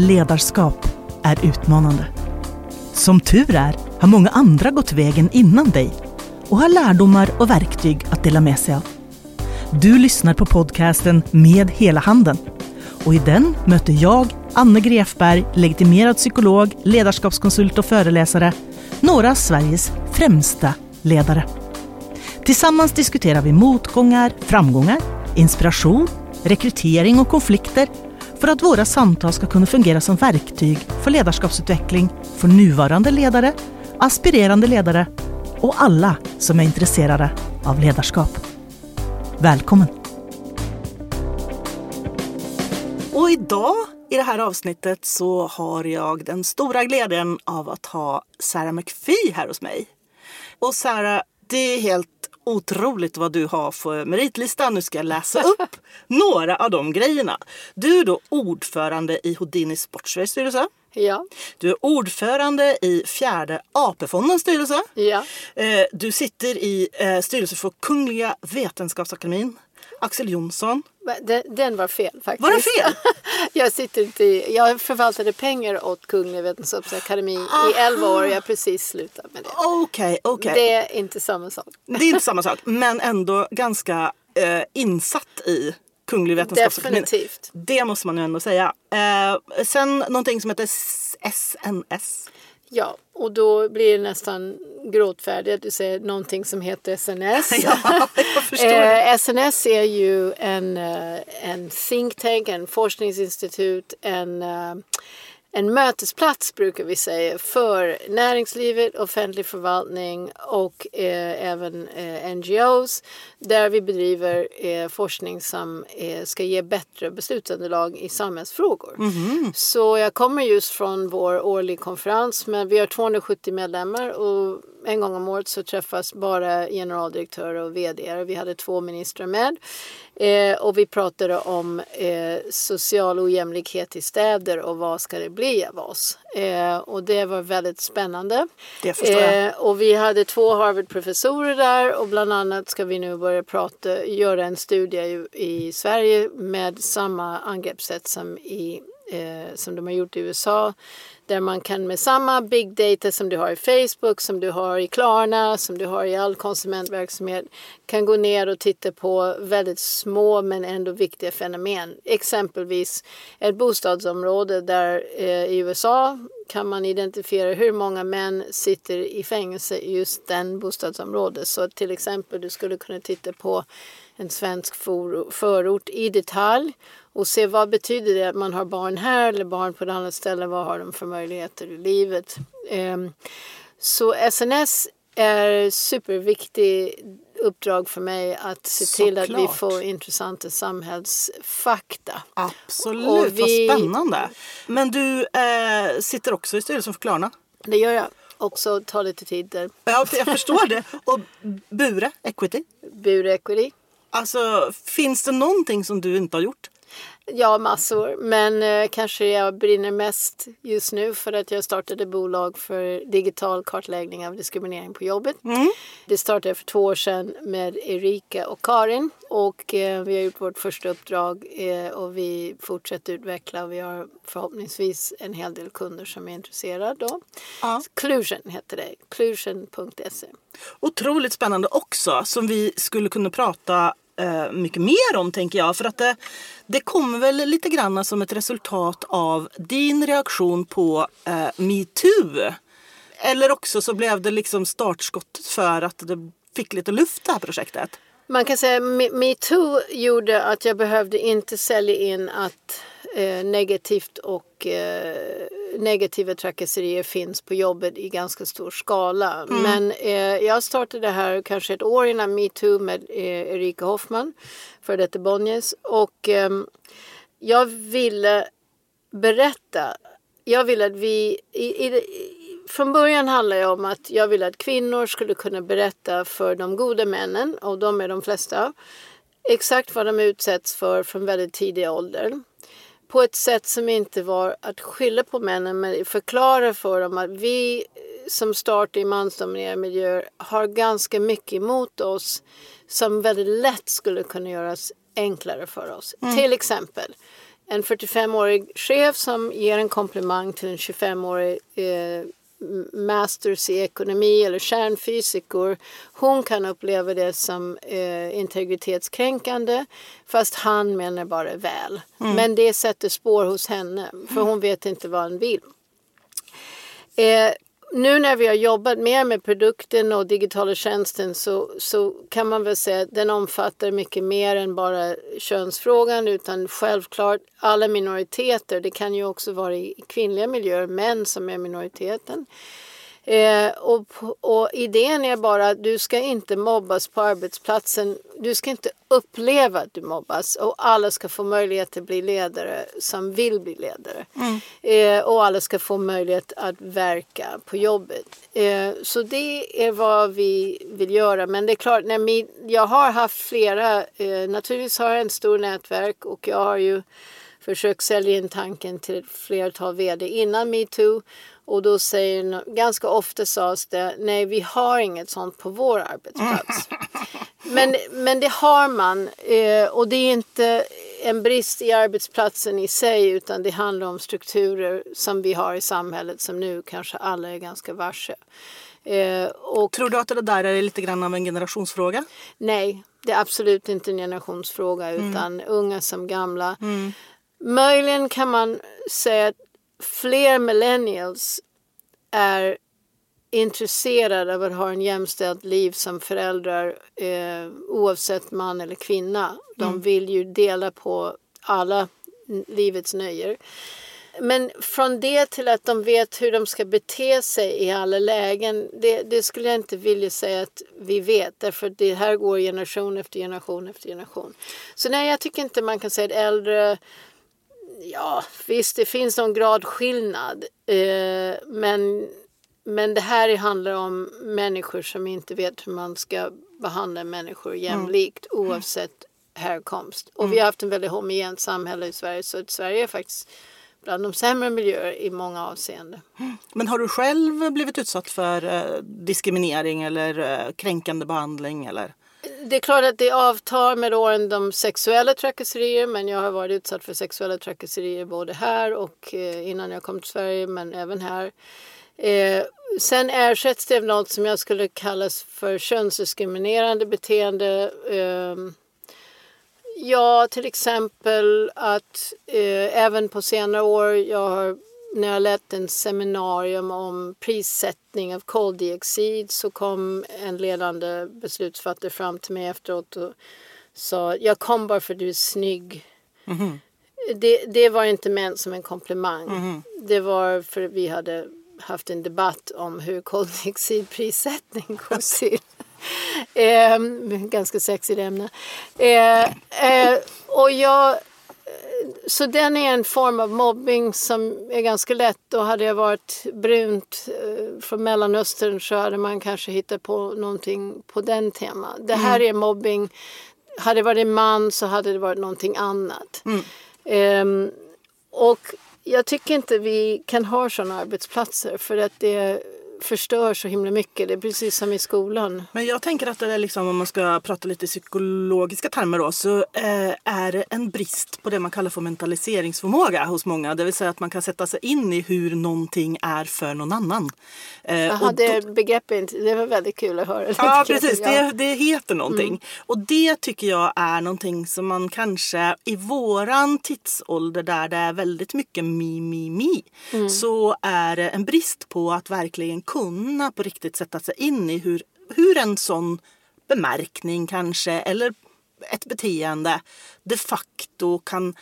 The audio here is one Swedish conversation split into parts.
Ledarskap är utmanande. Som tur är har många andra gått vägen innan dig och har lärdomar och verktyg att dela med sig av. Du lyssnar på podcasten Med hela handen och i den möter jag, Anne Grefberg, legitimerad psykolog, ledarskapskonsult och föreläsare, några av Sveriges främsta ledare. Tillsammans diskuterar vi motgångar, framgångar, inspiration, rekrytering och konflikter för att våra samtal ska kunna fungera som verktyg för ledarskapsutveckling för nuvarande ledare, aspirerande ledare och alla som är intresserade av ledarskap. Välkommen! Och idag i det här avsnittet så har jag den stora glädjen av att ha Sarah McPhee här hos mig. Och Sarah, det är helt otroligt vad du har för meritlista. Nu ska jag läsa upp några av de grejerna. Du är då ordförande i Houdini Sportswears styrelse. Ja. Du är ordförande i fjärde AP-fondens styrelse. Ja. Eh, du sitter i eh, styrelsen för Kungliga Vetenskapsakademin. Axel Jonsson. Den, den var fel faktiskt. Var det fel? jag, sitter inte i, jag förvaltade pengar åt Kungliga Vetenskapsakademin i 11 år och jag har precis slutat med det. Okej, okay. Okay. Det är inte samma sak. Det är inte samma sak, men ändå ganska eh, insatt i Kunglig Vetenskapsakademin. Definitivt. Det måste man ju ändå säga. Eh, sen någonting som heter SNS. Ja, och då blir det nästan gråtfärdigt du säger någonting som heter SNS. ja, jag förstår eh, SNS är ju en, eh, en think tank, en forskningsinstitut, en eh, en mötesplats brukar vi säga för näringslivet, offentlig förvaltning och eh, även eh, NGOs där vi bedriver eh, forskning som eh, ska ge bättre beslutsunderlag i samhällsfrågor. Mm. Så jag kommer just från vår årliga konferens men vi har 270 medlemmar och en gång om året så träffas bara generaldirektörer och vd. Vi hade två ministrar med. Eh, och vi pratade om eh, social ojämlikhet i städer och vad ska det bli av oss. Eh, och det var väldigt spännande. Det förstår jag. Eh, och vi hade två Harvard-professorer där och bland annat ska vi nu börja prata, göra en studie i, i Sverige med samma angreppssätt som, i, eh, som de har gjort i USA där man kan med samma big data som du har i Facebook, som du har i Klarna, som du har i all konsumentverksamhet kan gå ner och titta på väldigt små men ändå viktiga fenomen. Exempelvis ett bostadsområde där eh, i USA kan man identifiera hur många män sitter i fängelse i just den bostadsområdet. Så till exempel du skulle kunna titta på en svensk förort i detalj och se vad betyder det att man har barn här eller barn på ett annat ställe. Vad har de för möjligheter i livet? Ehm, så SNS är superviktigt uppdrag för mig att se Så till att vi får intressanta samhällsfakta. Absolut, Och vi- vad spännande. Men du eh, sitter också i styrelsen för Klarna. Det gör jag. Också tar lite tid där. Ja, jag förstår det. Och Bure Equity. Bure Equity. Alltså, finns det någonting som du inte har gjort? Ja, massor. Men eh, kanske jag brinner mest just nu för att jag startade bolag för digital kartläggning av diskriminering på jobbet. Mm. Det startade för två år sedan med Erika och Karin och eh, vi har gjort vårt första uppdrag eh, och vi fortsätter utveckla vi har förhoppningsvis en hel del kunder som är intresserade. Då. Ja. Clusion heter det, clusion.se. Otroligt spännande också som vi skulle kunna prata eh, mycket mer om tänker jag. För att det, det kommer väl lite grann som ett resultat av din reaktion på eh, metoo. Eller också så blev det liksom startskottet för att det fick lite luft det här projektet. Man kan säga att metoo gjorde att jag behövde inte sälja in att eh, negativt och eh, negativa trakasserier finns på jobbet i ganska stor skala. Men eh, jag startade det här kanske ett år innan metoo med eh, Erika Hoffman, för detta Bonniers. Och ehm, jag ville berätta. Jag ville att vi... I, i, från början handlade det om att jag ville att kvinnor skulle kunna berätta för de goda männen, och de är de flesta, exakt vad de utsätts för från väldigt tidig ålder. På ett sätt som inte var att skylla på männen, men förklara för dem att vi som startar i mansdominerade miljöer har ganska mycket emot oss som väldigt lätt skulle kunna göras enklare för oss. Till exempel, en 45-årig chef som ger en komplimang till en 25-årig eh, masters i ekonomi eller kärnfysiker. Hon kan uppleva det som eh, integritetskränkande fast han menar bara väl. Mm. Men det sätter spår hos henne för hon vet inte vad han vill. Eh, nu när vi har jobbat mer med produkten och digitala tjänsten så, så kan man väl säga att den omfattar mycket mer än bara könsfrågan utan självklart alla minoriteter. Det kan ju också vara i kvinnliga miljöer män som är minoriteten. Eh, och, och, idén är bara att du ska inte mobbas på arbetsplatsen. Du ska inte uppleva att du mobbas och alla ska få möjlighet att bli ledare som vill bli ledare. Mm. Eh, och alla ska få möjlighet att verka på jobbet. Eh, så det är vad vi vill göra. Men det är klart, när vi, jag har haft flera, eh, naturligtvis har jag en stor nätverk och jag har ju försökt sälja in tanken till ett flertal vd innan metoo och då säger, ganska ofta sades det, nej vi har inget sånt på vår arbetsplats. men, men det har man eh, och det är inte en brist i arbetsplatsen i sig utan det handlar om strukturer som vi har i samhället som nu kanske alla är ganska varse. Eh, och, Tror du att det där är lite grann av en generationsfråga? Nej, det är absolut inte en generationsfråga mm. utan mm. unga som gamla. Mm. Möjligen kan man säga att fler millennials är intresserade av att ha en jämställt liv som föräldrar eh, oavsett man eller kvinna. De mm. vill ju dela på alla livets nöjer. Men från det till att de vet hur de ska bete sig i alla lägen, det, det, skulle jag inte vilja säga att vi vet. Därför det här går generation efter generation efter generation. Så nej, jag tycker inte man kan säga att äldre ja, visst det finns någon gradskillnad. Eh, men, men det här handlar om människor som inte vet hur man ska behandla människor mm. jämlikt mm. oavsett härkomst. Och mm. vi har haft en väldigt homogent samhälle i Sverige så att Sverige är faktiskt bland de sämre miljöer i många avseenden. Men har du själv blivit utsatt för eh, diskriminering eller eh, kränkande behandling? Eller? Det är klart att det avtar med åren de sexuella trakasserier men jag har varit utsatt för sexuella trakasserier både här och eh, innan jag kom till Sverige men även här. Eh, sen ersätts det av något som jag skulle kalla för könsdiskriminerande beteende. Eh, ja, till exempel att eh, även på senare år, jag har när jag lett en seminarium om prissättning av koldioxid så kom en ledande beslutsfattare fram till mig efteråt och sa jag kom bara för att du är snygg. Mm -hmm. det, det var inte ment som en komplimang. Mm -hmm. Det var för att vi hade haft en debatt om hur koldioxidprissättning går till. eh, ganska sexigt ämne. Eh, eh, och jag så den är en form av mobbing som är ganska lätt. Då hade jag varit brunt eh, från Mellanöstern så hade man kanske hittat på någonting på den tema. Det här mm. är mobbing. Hade det varit en man så hade det varit någonting annat. Mm. Um, och jag tycker inte vi kan ha sådana arbetsplatser för att det förstör så himla mycket. Det är precis som i skolan. Men jag tänker att det är liksom, om man ska prata lite psykologiska termer då, så eh, är det en brist på det man kallar för mentaliseringsförmåga hos många. Det vill säga att man kan sätta sig in i hur någonting är för någon annan. Eh, Jaha, det då, begreppet, det var väldigt kul att höra. Ja, precis. Det, det heter någonting. Mm. Och det tycker jag är någonting som man kanske i våran tidsålder där det är väldigt mycket mi, mi, mi, mm. så är det en brist på att verkligen kunna på riktigt sätta sig in i hur, hur en sån bemärkning kanske eller ett beteende de facto kan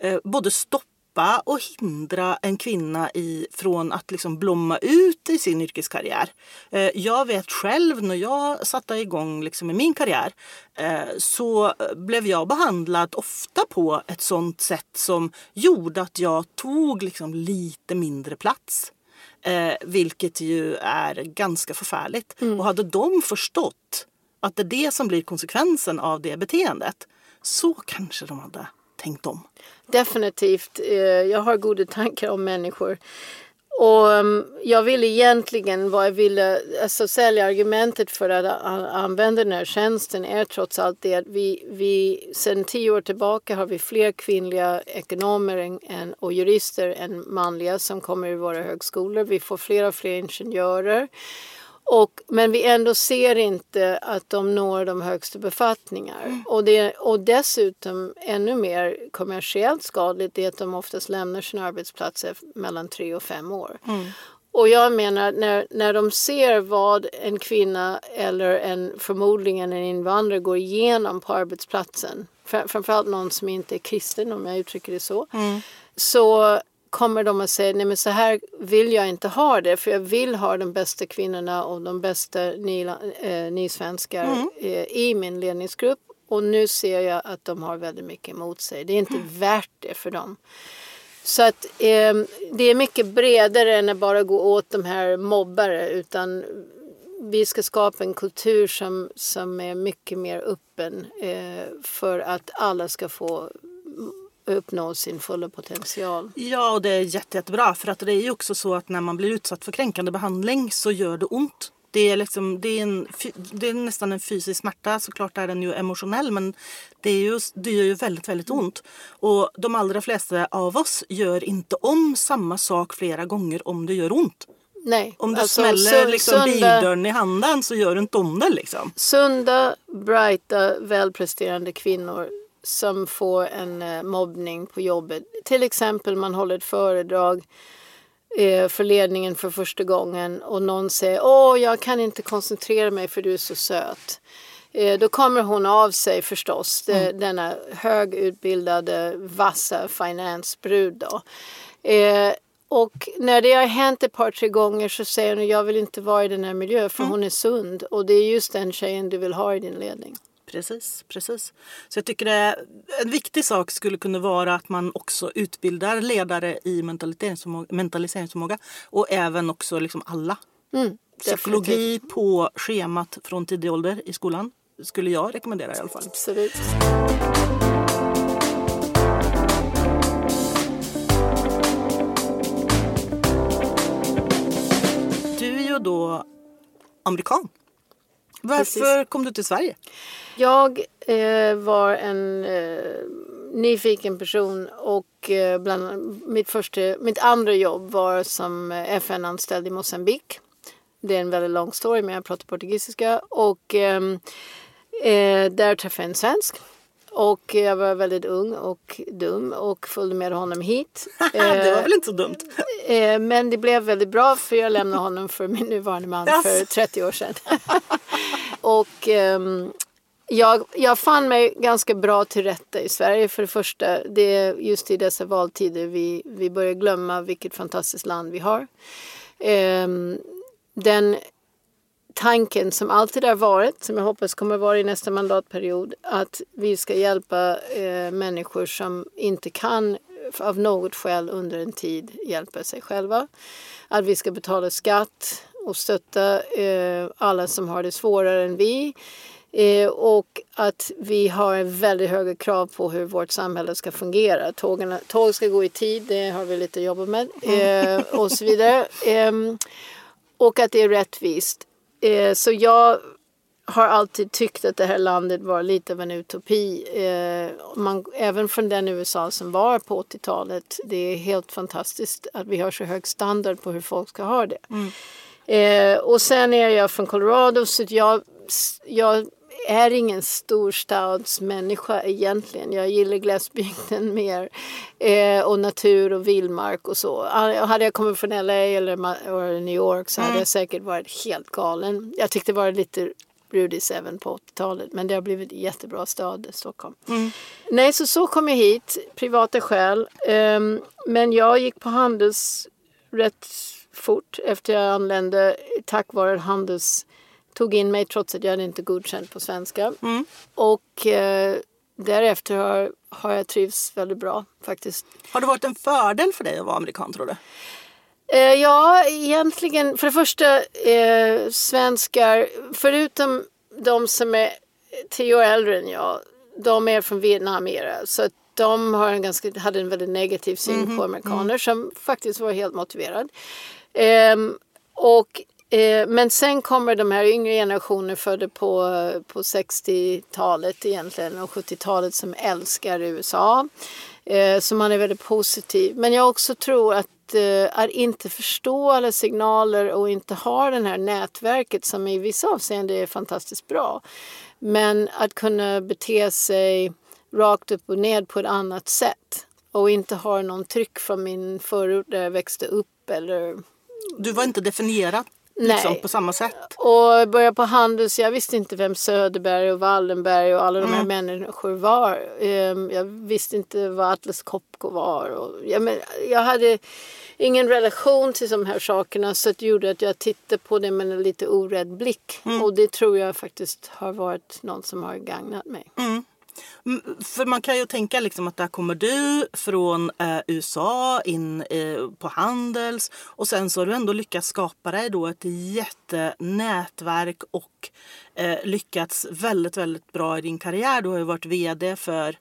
eh, både stoppa och hindra en kvinna i, från att liksom blomma ut i sin yrkeskarriär. Eh, jag vet själv när jag satte igång liksom i min karriär eh, så blev jag behandlad ofta på ett sånt sätt som gjorde att jag tog liksom lite mindre plats. Eh, vilket ju är ganska förfärligt. Mm. Och hade de förstått att det är det som blir konsekvensen av det beteendet så kanske de hade tänkt om. Definitivt. Eh, jag har goda tankar om människor. Och ehm, jag vill egentligen, vad jag ville, alltså säljargumentet för att använda den här tjänsten är trots allt det att vi, vi sedan tio år tillbaka har vi fler kvinnliga ekonomer än, och jurister än manliga som kommer i våra högskolor. Vi får fler och fler ingenjörer. Och, men vi ändå ser inte att de når de högsta befattningar. Mm. Och, det, och dessutom ännu mer kommersiellt skadligt är att de oftast lämnar sina arbetsplatser mellan tre och fem år. Mm. Och jag menar när, när de ser vad en kvinna eller en förmodligen en invandrare går igenom på arbetsplatsen, framförallt någon som inte är kristen om jag uttrycker det så, mm. så kommer de att säga nej men så här vill jag inte ha det för jag vill ha de bästa kvinnorna och de bästa ny, eh, nysvenskar mm. eh, i min ledningsgrupp och nu ser jag att de har väldigt mycket emot sig. Det är inte mm. värt det för dem. Så att eh, det är mycket bredare än att bara gå åt de här mobbare utan vi ska skapa en kultur som, som är mycket mer öppen eh, för att alla ska få uppnå sin fulla potential. Ja, och det är jätte, jättebra för att det är ju också så att när man blir utsatt för kränkande behandling så gör det ont. Det är, liksom, det är, en, det är nästan en fysisk smärta. Såklart är den ju emotionell men det, är ju, det gör ju väldigt, väldigt ont. Och de allra flesta av oss gör inte om samma sak flera gånger om det gör ont. Nej, om du alltså, smäller liksom sunda, bildörren i handen så gör du inte om det. Liksom. Sunda, brighta, välpresterande kvinnor som får en eh, mobbning på jobbet. Till exempel man håller ett föredrag eh, för ledningen för första gången och någon säger åh jag kan inte koncentrera mig för du är så söt. Eh, då kommer hon av sig förstås, mm. denna högutbildade vassa finansbrud då. Och när det har hänt ett par, tre gånger så säger hon jag vill inte vara i den här miljön för mm. hon är sund och det är just den tjejen du vill ha i din ledning. Precis, precis. Så jag tycker det en viktig sak skulle kunna vara att man också utbildar ledare i mentaliseringsförmåga, mentaliseringsförmåga och även också liksom alla. Mm, Psykologi på schemat från tidig ålder i skolan skulle jag rekommendera i alla fall. Absolut. Du är ju då amerikan. Varför Precis. kom du till Sverige? Jag eh, var en eh, nyfiken person och eh, bland mitt, första, mitt andra jobb var som FN-anställd i Mosambik. Det är en väldigt lång story men jag pratar portugisiska och ehm, eh, där träffade jag en svensk. Och jag var väldigt ung och dum och följde med honom hit. det var väl inte så dumt? Eh, men det blev väldigt bra för jag lämnade honom för min nuvarande man för 30 år sedan. och um, jag, jag fann mig ganska bra till rätta i Sverige för det första. Det är just i dessa valtider vi, vi börjar glömma vilket fantastiskt land vi har. Um, den tanken som alltid har varit, som jag hoppas kommer vara i nästa mandatperiod, att vi ska hjälpa eh, människor som inte kan av något skäl under en tid hjälpa sig själva. Att vi ska betala skatt och stötta eh, alla som har det svårare än vi. Eh, och att vi har väldigt höga krav på hur vårt samhälle ska fungera. Tågen, tåg ska gå i tid, det har vi lite att jobba med. Mm. Eh, och så vidare. Ehm, och att det är rättvist. Eh, så jag har alltid tyckt att det här landet var lite av en utopi. Eh, man, även från den USA som var på 80-talet. Det är helt fantastiskt att vi har så hög standard på hur folk ska ha det. Mm. Eh, och sen är jag från Colorado så jag, jag är ingen storstadsmänniska egentligen. Jag gillar glesbygden mer eh, och natur och vildmark och så. Hade jag kommit från LA eller New York så hade mm. jag säkert varit helt galen. Jag tyckte det var lite brudis även på 80-talet men det har blivit en jättebra stad, Stockholm. Mm. Nej, så så kom jag hit, privata skäl. Um, men jag gick på Handels rätt fort efter jag anlände tack vare Handels tog in mig trots att jag inte godkänt på svenska. Mm. Och eh, därefter har, har jag trivts väldigt bra faktiskt. Har det varit en fördel för dig att vara amerikan tror du? Eh, ja, egentligen för det första eh, svenskar, förutom de som är tio år äldre än jag, de är från Vietnam era. Så de har en ganska, hade en väldigt negativ syn Mhm, på amerikaner som faktiskt var helt motiverad. Ehm, och, eh, men sen kommer de här yngre generationer födda på, på 60-talet egentligen och 70-talet som älskar USA. Eh, så man är väldigt positiv. Men jag också tror att eh, att inte förstå alla signaler och inte ha det här nätverket som i vissa avseenden är fantastiskt bra. Men att kunna bete sig rakt upp och ned på ett annat sätt och inte ha någon tryck från min förort där jag växte upp eller Du var inte definierad liksom, på samma sätt. och börja på Handels, jag visste inte vem Söderberg och Wallenberg och alla de Mm. här människor var. Ehm, Jag visste inte vad Atlas Copco var. Och jag, men, jag hade ingen relation till de här sakerna så det gjorde att jag tittade på det med en lite orädd blick. Mm. Och det tror jag faktiskt har varit något som har gagnat mig. Mm, För man kan ju tänka liksom att där kommer du från eh, USA in eh, på Handels och sen så har du ändå lyckats skapa dig då ett jättenätverk och eh, lyckats väldigt, väldigt bra i din karriär. Du har ju varit VD för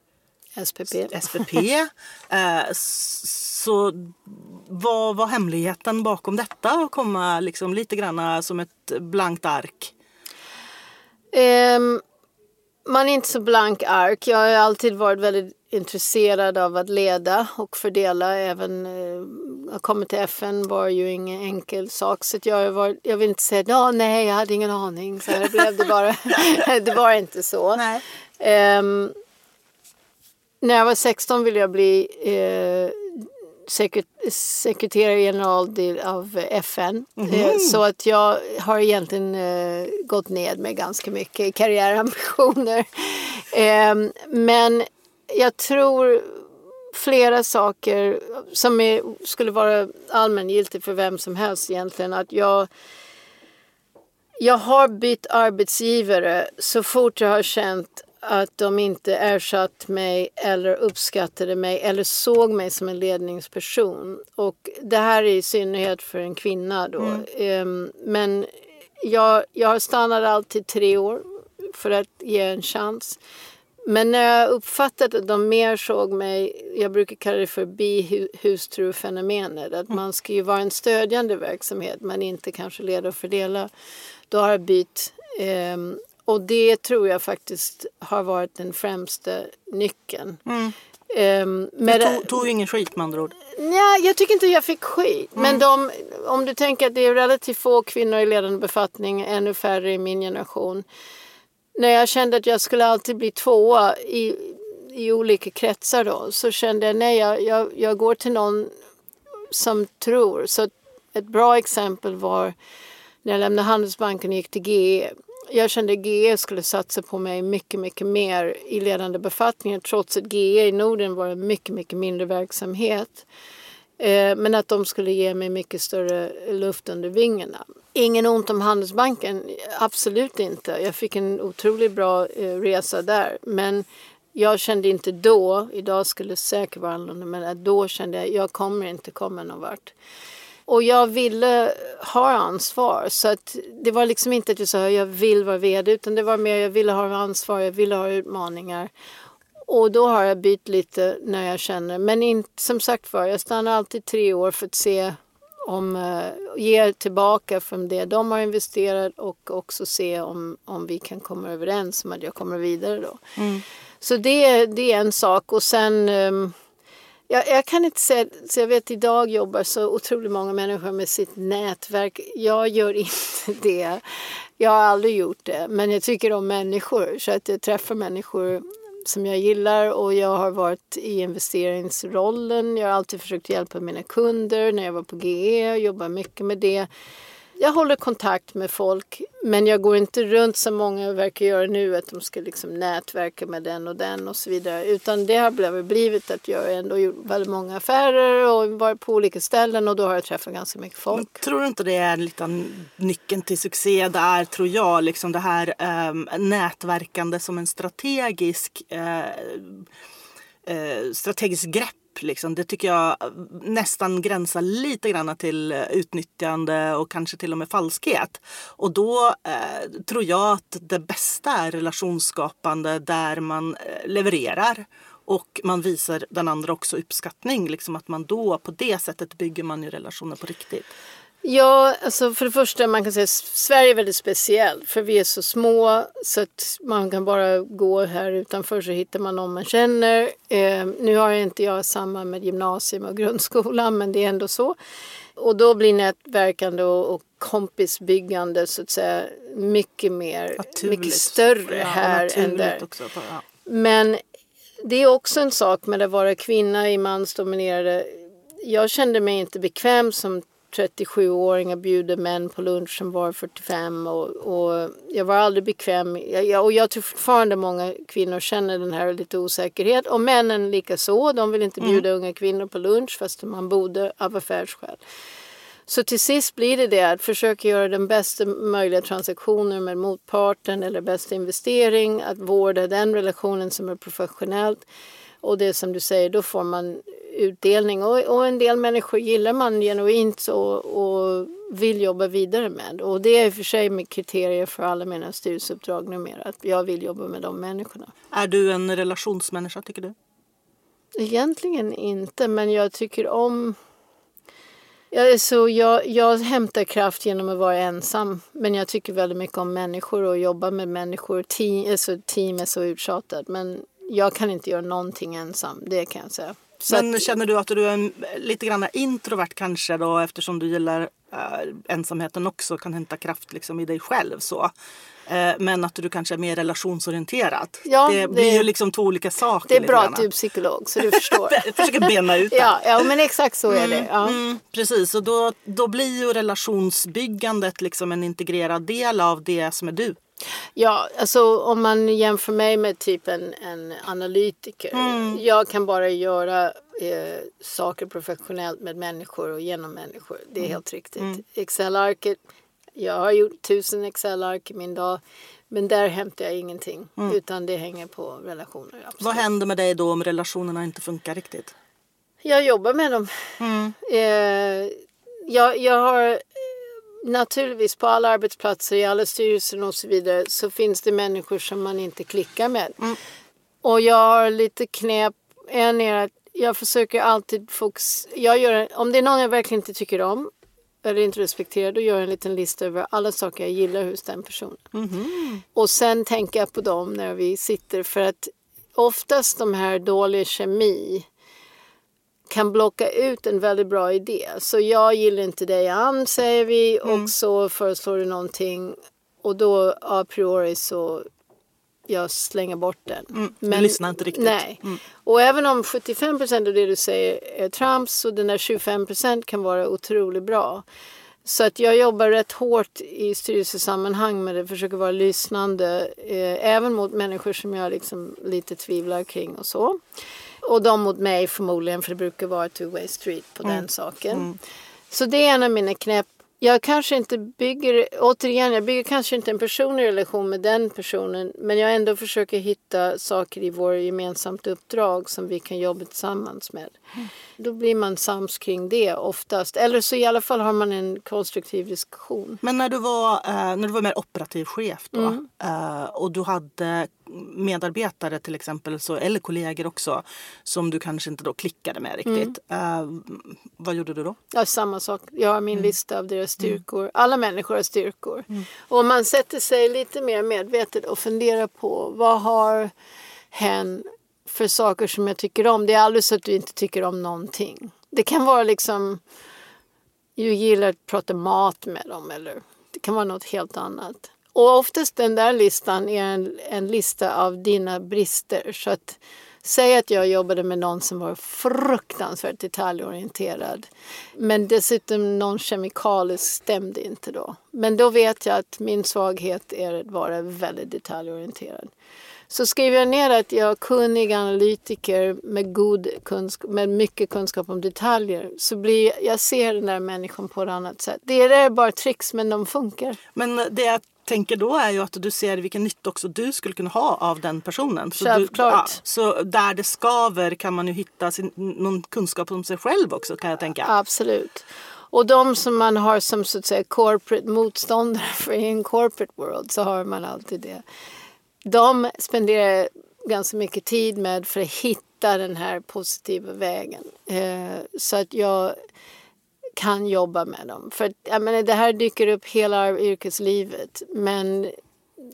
SPP. SPP. eh, så vad var hemligheten bakom detta? Att komma liksom lite grann som ett blankt ark? Ehm, man är inte så blank ark. Jag har alltid varit väldigt intresserad av att leda och fördela. Även eh, att komma till FN var ju ingen enkel sak. Så jag, varit, jag vill inte säga ja, nej, jag hade ingen aning. Så här blev det bara. det var inte så. Ehm, när jag var 16 ville jag bli eh, sekret- sekreterare general av FN. Eh, så att jag har egentligen eh, gått ned med ganska mycket karriärambitioner. Ehm, men jag tror flera saker som är, skulle vara allmängiltigt för vem som helst egentligen. Att jag jag har bytt arbetsgivare så fort jag har känt att de inte ersatt mig eller uppskattade mig eller såg mig som en ledningsperson. Och det här är i synnerhet för en kvinna då. Ehm, Men jag, jag har stannat alltid tre år för att ge en chans. Men när jag uppfattade att de mer såg mig, jag brukar kalla det för bihustrufenomenet, att man ska ju vara en stödjande verksamhet men inte kanske leda och fördela. Då har jag bytt. Och det tror jag faktiskt har varit den främsta nyckeln. Ehm, Du med tog, tog ju ingen skit med andra ord. Ja, jag tycker inte jag fick skit. Men de, om du tänker att det är relativt få kvinnor i ledande befattning, ännu färre i min generation. När jag kände att jag skulle alltid bli tvåa i, i olika kretsar då, så kände jag nej, jag, jag, jag går till någon som tror. Så ett bra exempel var när jag lämnade Handelsbanken och gick till GE. Jag kände att GE skulle satsa på mig mycket, mycket mer i ledande befattningar trots att GE i Norden var en mycket, mycket mindre verksamhet. Eh, men att de skulle ge mig mycket större luft under vingarna. Ingen ont om Handelsbanken, absolut inte. Jag fick en otroligt bra eh, resa där. Men jag kände inte då, idag skulle det säkert vara annorlunda, men då kände jag att jag kommer inte komma någon vart. Och jag ville ha ansvar. Så att det var liksom inte att jag sa jag vill vara vd utan det var mer jag ville ha ansvar, jag ville ha utmaningar. Och då har jag bytt lite när jag känner. Men in, som sagt var, jag stannar alltid tre år för att se om, uh, ge tillbaka från det de har investerat och också se om, om vi kan komma överens om att jag kommer vidare då. Så det, det är en sak och sen ehm, jag, jag kan inte säga, så jag vet idag jobbar så otroligt många människor med sitt nätverk. Jag gör inte det. Jag har aldrig gjort det. Men jag tycker om människor så att jag träffar människor som jag gillar och jag har varit i investeringsrollen. Jag har alltid försökt hjälpa mina kunder när jag var på GE och jobbar mycket med det. Jag håller kontakt med folk men jag går inte runt som många verkar göra nu att de ska liksom nätverka med den och den och så vidare. Utan det har blivit- att jag ändå gjort väldigt många affärer och varit på olika ställen och då har jag träffat ganska mycket folk. Tror du inte det är lite nyckeln till succé där tror jag, liksom det här um, nätverkande som en strategisk eh, eh, strategiskt grepp. Liksom. Det tycker jag nästan gränsar lite grann till utnyttjande och kanske till och med falskhet. Och då eh, tror jag att det bästa är relationsskapande där man eh, levererar och man visar den andra också uppskattning. Liksom att man då på det sättet bygger man ju relationer på riktigt. Ja, alltså för det första man kan säga att Sverige är väldigt speciellt för vi är så små så att man kan bara gå här utanför så hittar man någon man känner. Eh, nu har jag inte jag samma med gymnasium och grundskolan men det är ändå så. Och då blir nätverkande och, och kompisbyggande så att säga mycket mer, naturligt. mycket större ja, här än där. Också, ja. Men det är också en sak med att vara kvinna i mansdominerade jag kände mig inte bekväm som 37-åringar bjuder män på lunch som var 45 och, och jag var aldrig bekväm. Jag, och jag tror fortfarande många kvinnor känner den här lite osäkerhet och männen lika så. De vill inte bjuda mm. unga kvinnor på lunch fast man borde av affärsskäl. Så till sist blir det det att försöka göra den bästa möjliga transaktionen med motparten eller bästa investering, att vårda den relationen som är professionellt. Och det som du säger, då får man utdelning och, och en del människor gillar man genuint och, och vill jobba vidare med. Och det är i och för sig med kriterier för alla mina styrelseuppdrag numera, att jag vill jobba med de människorna. Är du en relationsmänniska tycker du? Egentligen inte, men jag tycker om jag, så jag, jag hämtar kraft genom att vara ensam. Men jag tycker väldigt mycket om människor och jobba med människor. Team, alltså team är så uttjatat. Men jag kan inte göra någonting ensam, det kan jag säga. Men att, känner du att du är en, lite grann introvert kanske då eftersom du gillar äh, ensamheten också kan hämta kraft liksom i dig själv så. Äh, men att du kanske är mer relationsorienterad. Ja, det, det blir ju liksom två olika saker. Det är bra att du är psykolog så du förstår. jag försöker bena ut det. ja, ja, men exakt så är det. Mm, ja. Mm, precis, och då, då blir ju relationsbyggandet liksom en integrerad del av det som är du. Ja, alltså om man jämför mig med typ en, en analytiker. Mm. Jag kan bara göra eh, saker professionellt med människor och genom människor. Det är mm. helt riktigt. Mm. Excel-arket, jag har gjort tusen Excel-ark i min dag. Men där hämtar jag ingenting. Mm. Utan det hänger på relationer. Absolut. Vad händer med dig då om relationerna inte funkar riktigt? Jag jobbar med dem. Mm. Eh, jag, jag har naturligtvis på alla arbetsplatser, i alla styrelser och så vidare så finns det människor som man inte klickar med. Mm. Och jag har lite knep. En är att jag försöker alltid fokusera. Jag gör, om det är någon jag verkligen inte tycker om eller inte respekterar, då gör jag en liten lista över alla saker jag gillar hos den personen. Mm. Och sen tänker jag på dem när vi sitter för att oftast de här dåliga kemi kan blocka ut en väldigt bra idé. Så jag gillar inte dig Ann säger vi mm. och så föreslår du någonting och då a priori så jag slänger bort den. Mm, Men du lyssnar inte riktigt. Nej. Mm. Och även om 75 procent av det du säger är trams så den där 25 procent kan vara otroligt bra. Så att jag jobbar rätt hårt i styrelsesammanhang med det, försöker vara lyssnande eh, även mot människor som jag liksom lite tvivlar kring och så. Och de mot mig förmodligen, för det brukar vara two-way street på mm. den saken. Mm. Så det är en av mina knep. Jag kanske inte bygger, återigen, jag bygger kanske inte en personlig relation med den personen men jag ändå försöker hitta saker i vår gemensamt uppdrag som vi kan jobba tillsammans med. Mm. Då blir man sams kring det oftast. Eller så i alla fall har man en konstruktiv diskussion. Men när du var, eh, när du var mer operativ chef då mm. eh, och du hade medarbetare till exempel så, eller kollegor också som du kanske inte då klickade med riktigt. Mm. Eh, vad gjorde du då? Ja, samma sak. Jag har min mm. lista av deras mm. styrkor. Alla människor har styrkor. Mm. Och om man sätter sig lite mer medvetet och funderar på vad har hen för saker som jag tycker om. Det är aldrig så att du inte tycker om någonting. Det kan vara liksom, du gillar att prata mat med dem eller det kan vara något helt annat. Och oftast den där listan är en, en lista av dina brister. Så att Säg att jag jobbade med någon som var fruktansvärt detaljorienterad. Men dessutom någon kemikalisk stämde inte då. Men då vet jag att min svaghet är att vara väldigt detaljorienterad. Så skriver jag ner att jag är kunnig analytiker med, god kunskap, med mycket kunskap om detaljer så blir jag ser den där människan på ett annat sätt. Det är bara tricks men de funkar. Men det jag tänker då är ju att du ser vilken nytta också du skulle kunna ha av den personen. Så. Du, ja, så där det skaver kan man ju hitta sin, någon kunskap om sig själv också kan jag tänka. Absolut. Och de som man har som så att säga corporate motståndare för i en corporate world så har man alltid det de spenderar ganska mycket tid med för att hitta hitta den här positiva vägen. Eh, så att jag kan jobba med dem. För jag menar, det här dyker upp hela yrkeslivet men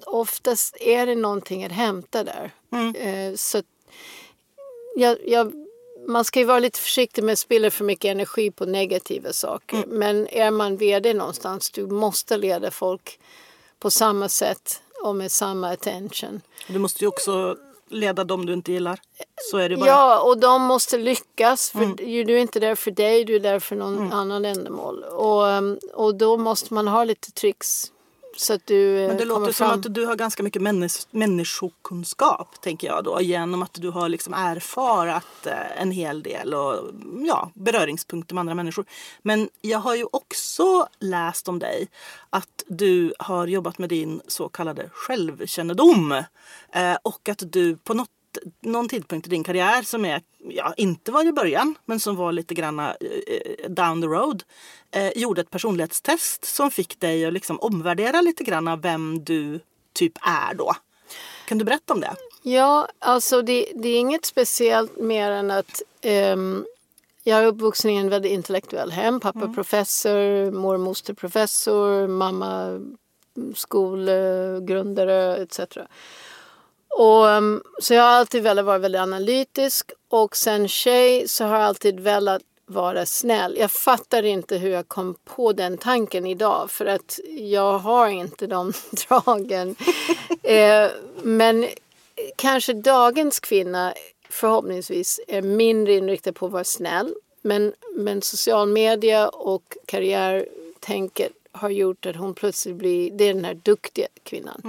oftast är det någonting att hämta där. Mm. Eh, så jag, jag, man ska ju vara lite försiktig med att spilla för mycket energi på negativa saker. Mm. Men är man vd någonstans, du måste leda folk på samma sätt och med samma attention. Du måste ju också leda dem du inte gillar. Så är det bara. Ja, och de måste lyckas. För Mm. Du är inte där för dig, du är där för någon annan ändamål. Och, och då måste man ha lite tricks. Så att du eh, Men det låter fram. som att du har ganska mycket männis- människokunskap tänker jag då. Genom att du har liksom erfarat eh, en hel del och ja, beröringspunkter med andra människor. Men jag har ju också läst om dig att du har jobbat med din så kallade självkännedom. Eh, och att du på något någon tidpunkt i din karriär som är, ja, inte var i början, men som var lite granna eh, down the road, eh, gjorde ett personlighetstest som fick dig att liksom omvärdera lite granna vem du typ är då. Kan du berätta om det? Ja, alltså det, det är inget speciellt mer än att ehm, jag är uppvuxen i en väldigt intellektuell hem. Pappa professor, mor och moster professor, mamma skolgrundare etc. Och, ehm, så jag har alltid velat vara väldigt analytisk och sen tjej så har jag alltid velat vara snäll. Jag fattar inte hur jag kom på den tanken idag för att jag har inte de dragen. eh, men kanske dagens kvinna förhoppningsvis är mindre inriktad på att vara snäll. Men, men social media och karriärtänket har gjort att hon plötsligt blir, det är den här duktiga kvinnan.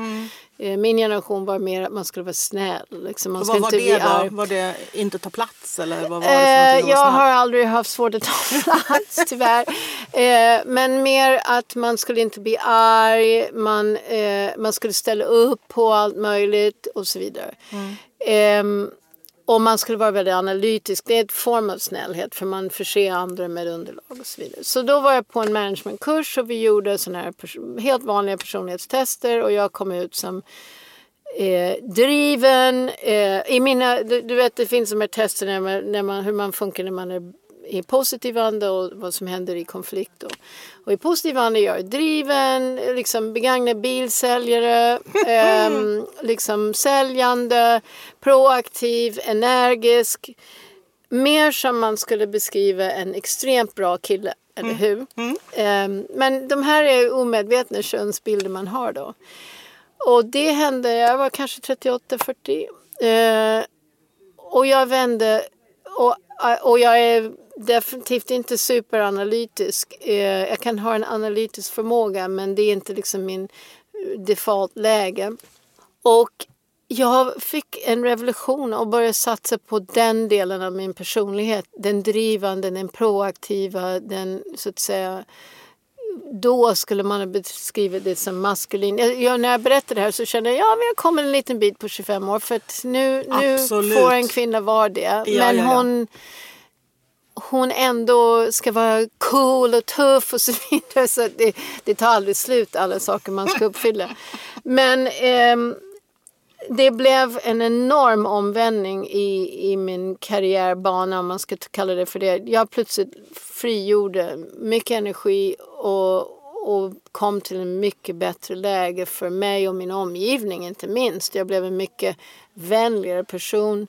Eh, Min generation var mer att man skulle vara snäll. Liksom. Man vad var det då? arg. Var det inte ta plats eller vad var det för Eh, jag har aldrig haft svårt att ta plats tyvärr. Eh, men mer att man skulle inte bli arg, man, eh, man skulle ställa upp på allt möjligt och så vidare. Eh, och man skulle vara väldigt analytisk. Det är ett form av snällhet för man förser andra med underlag och så vidare. Så då var jag på en managementkurs och vi gjorde sådana här helt vanliga personlighetstester och jag kom ut som eh, driven. Eh, i mina, du, du vet det finns de här testerna när man, när man, hur man funkar när man är i positiv anda och vad som händer i konflikt. Då. Och i positiv anda är jag driven, liksom begagnad bilsäljare, ehm, liksom säljande, proaktiv, energisk. Mer som man skulle beskriva en extremt bra kille, eller hur? Ehm, men de här är omedvetna könsbilder man har då. Och det hände, jag var kanske 38-40. Eh, och jag vände och, och jag är definitivt inte superanalytisk. Eh, jag kan ha en analytisk förmåga men det är inte liksom min default-läge. Och jag fick en revolution och började satsa på den delen av min personlighet. Den drivande, den proaktiva, den så att säga då skulle man ha beskrivit det som maskulin. Jag, jag, när jag berättade det här så kände jag ja, vi har kommit en liten bit på 25 år för att nu, nu Absolut. får en kvinna vara det. Ja, Men ja. hon hon ändå ska vara cool och tuff och så vidare. Så det, det tar aldrig slut alla saker man ska uppfylla. Men eh, det blev en enorm omvändning i, i min karriärbana om man ska kalla det för det. Jag plötsligt frigjorde mycket energi och, och kom till en mycket bättre läge för mig och min omgivning inte minst. Jag blev en mycket vänligare person.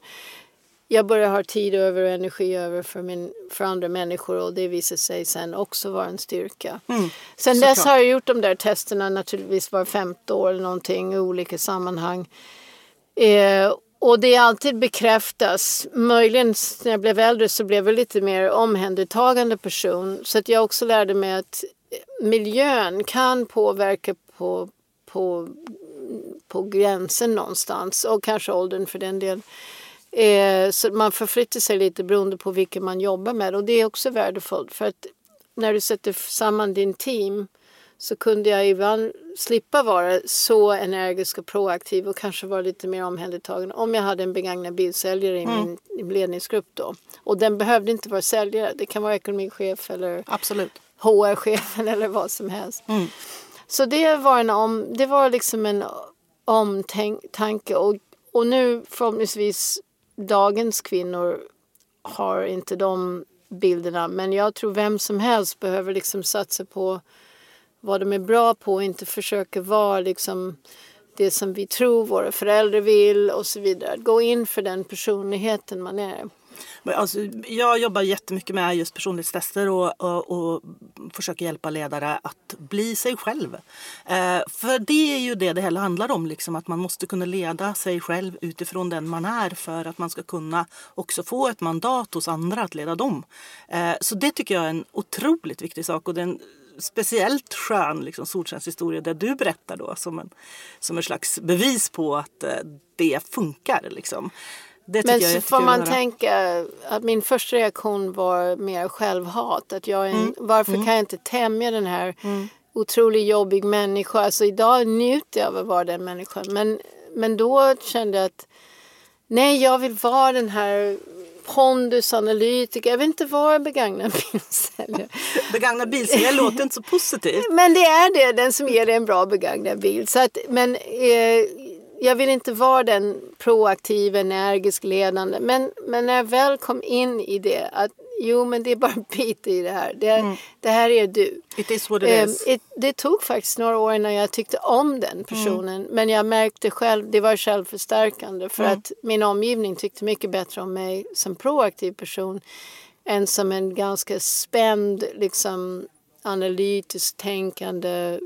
Jag började ha tid över och energi över för, min, för andra människor och det visade sig sen också vara en styrka. sen dess såklart. har jag gjort de där testerna naturligtvis var femte år eller någonting i olika sammanhang. Eh, och det alltid bekräftas. Möjligen när jag blev äldre så blev jag lite mer omhändertagande person. Så att jag också lärde mig att miljön kan påverka på, på, på gränsen någonstans. Och kanske åldern för den delen. Eh, så man förflyttar sig lite beroende på vilken man jobbar med. Och det är också värdefullt. För att när du sätter samman din team så kunde jag ibland slippa vara så energisk och proaktiv och kanske vara lite mer omhändertagande om jag hade en begagnad bilsäljare i min ledningsgrupp då. Och den behövde inte vara säljare, det kan vara ekonomichef eller. HR-chefen eller vad som helst. Så det var, en om, det var liksom en omtanke och, och nu förhoppningsvis dagens kvinnor har inte de bilderna. Men jag tror vem som helst behöver liksom satsa på vad de är bra på och inte försöka vara liksom det som vi tror våra föräldrar vill och så vidare. Att gå in för den personligheten man är. Alltså, jag jobbar jättemycket med just personlighetstester och, och, och försöker hjälpa ledare att bli sig själv. Eh, för det är ju det det hela handlar om, liksom, att man måste kunna leda sig själv utifrån den man är för att man ska kunna också få ett mandat hos andra att leda dem. Eh, så det tycker jag är en otroligt viktig sak och det är en speciellt skön liksom, solskenshistoria där du berättar då som en, som en slags bevis på att eh, det funkar. Liksom. Det Men så får man tänka att min första reaktion var mer självhat. Att jag mm. Varför mm. kan jag inte tämja den här mm. otroligt jobbig människan? Alltså idag njuter jag av att vara den människan. Men, men då kände jag att nej, jag vill vara den här pondusanalytiker. Jag vill inte vara begagnad bilsäljare. begagnad bilsäljare låter inte så positivt. Men det är det, den som ger dig en bra begagnad bil. Så att, men eh, jag vill inte vara den proaktiv, energisk, ledande. Men, men när jag väl kom in i det, att jo men det är bara bit i det här. Det, mm. det här är du. It is what it um, is. It, det tog faktiskt några år innan jag tyckte om den personen. Mm. Men jag märkte själv, det var självförstärkande. För mm. att min omgivning tyckte mycket bättre om mig som proaktiv person. Än som en ganska spänd, liksom analytiskt tänkande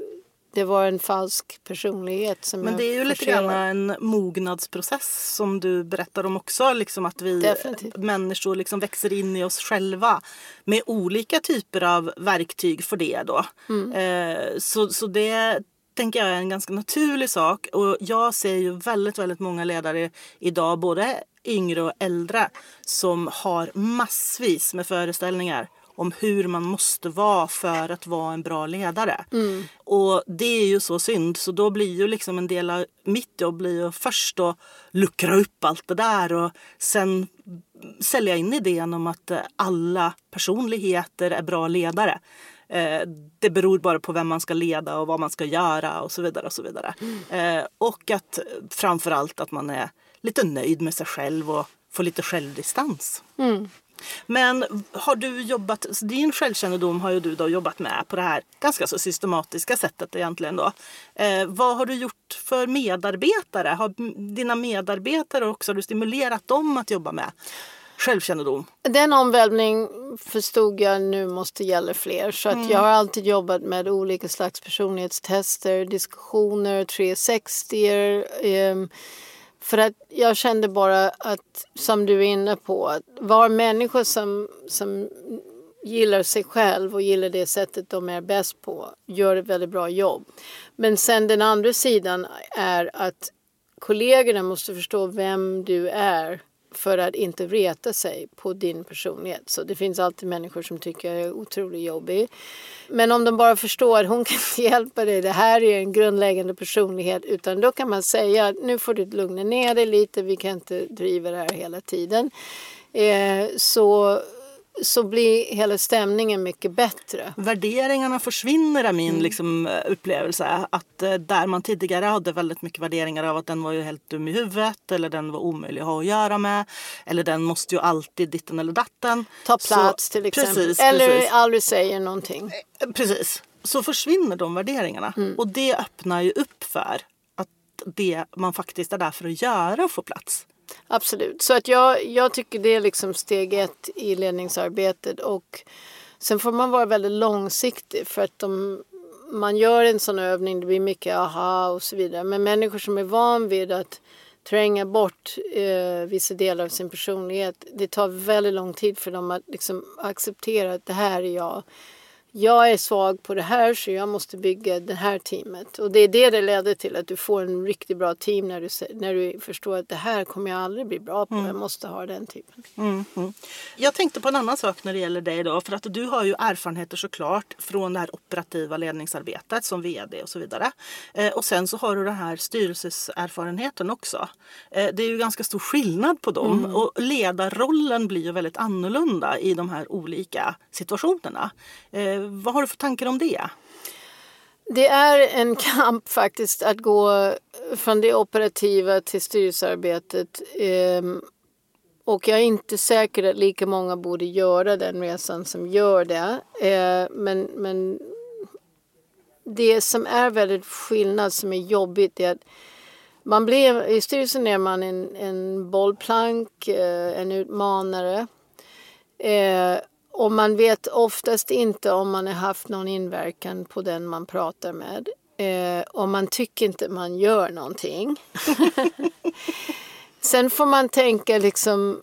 det var en falsk personlighet. Som Men det är ju lite grann en mognadsprocess som du berättar om också. Liksom att vi Definitivt. människor liksom växer in i oss själva med olika typer av verktyg för det. Då. Mm. Eh, så, så det tänker jag är en ganska naturlig sak. Och jag ser ju väldigt, väldigt många ledare idag, både yngre och äldre, som har massvis med föreställningar om hur man måste vara för att vara en bra ledare. Mm. Och det är ju så synd, så då blir ju liksom en del av mitt jobb blir ju först att luckra upp allt det där och sen sälja in idén om att alla personligheter är bra ledare. Eh, det beror bara på vem man ska leda och vad man ska göra och så vidare. Och så vidare. Mm. Eh, och att framförallt att man är lite nöjd med sig själv och får lite självdistans. Mm. Men har du jobbat, din självkännedom har ju du då jobbat med på det här ganska så systematiska sättet egentligen då. Eh, vad har du gjort för medarbetare? Har dina medarbetare också, har du stimulerat dem att jobba med? självkännedom? Den omvälvning förstod jag nu måste gälla fler. Så att mm. jag har alltid jobbat med olika slags personlighetstester, diskussioner, 360 eh, för att jag kände bara att, som du är inne på, att var människor som, som gillar sig själv och gillar det sättet de är bäst på gör ett väldigt bra jobb. Men sen den andra sidan är att kollegorna måste förstå vem du är för att inte reta sig på din personlighet. Så det finns alltid människor som tycker jag är otroligt jobbig. Men om de bara förstår att hon kan hjälpa dig, det här är en grundläggande personlighet, utan då kan man säga nu får du lugna ner dig lite, vi kan inte driva det här hela tiden. Eh, så så blir hela stämningen mycket bättre. Värderingarna försvinner är min mm. liksom, upplevelse. Att eh, där man tidigare hade väldigt mycket värderingar av att den var ju helt dum i huvudet eller den var omöjlig att ha att göra med. Eller den måste ju alltid ditten eller datten. Ta plats så, till exempel. Precis, eller precis. aldrig säger någonting. Eh, precis. Så försvinner de värderingarna. Mm. Och det öppnar ju upp för att det man faktiskt är där för att göra får plats. Absolut, så att jag, jag tycker det är liksom steg ett i ledningsarbetet. Och sen får man vara väldigt långsiktig för att de, man gör en sån övning, det blir mycket aha och så vidare. Men människor som är van vid att tränga bort eh, vissa delar av sin personlighet, det tar väldigt lång tid för dem att liksom acceptera att det här är jag jag är svag på det här så jag måste bygga det här teamet. Och det är det det leder till, att du får en riktigt bra team när du, när du förstår att det här kommer jag aldrig bli bra på, mm. jag måste ha den typen. Mm, mm. Jag tänkte på en annan sak när det gäller dig då, för att du har ju erfarenheter såklart från det här operativa ledningsarbetet som VD och så vidare. Eh, och sen så har du den här styrelseserfarenheten också. Eh, det är ju ganska stor skillnad på dem mm. och ledarrollen blir ju väldigt annorlunda i de här olika situationerna. Eh, vad har du för tankar om det? Det är en kamp faktiskt att gå från det operativa till styrelsearbetet. Ehm, och jag är inte säker att lika många borde göra den resan som gör det. Eh, men, men det som är väldigt skillnad som är jobbigt är att man blir, i styrelsen är man en, en bollplank, eh, en utmanare. Eh, och man vet oftast inte om man har haft någon inverkan på den man pratar med. Eh, och man tycker inte man gör någonting. Sen får man tänka liksom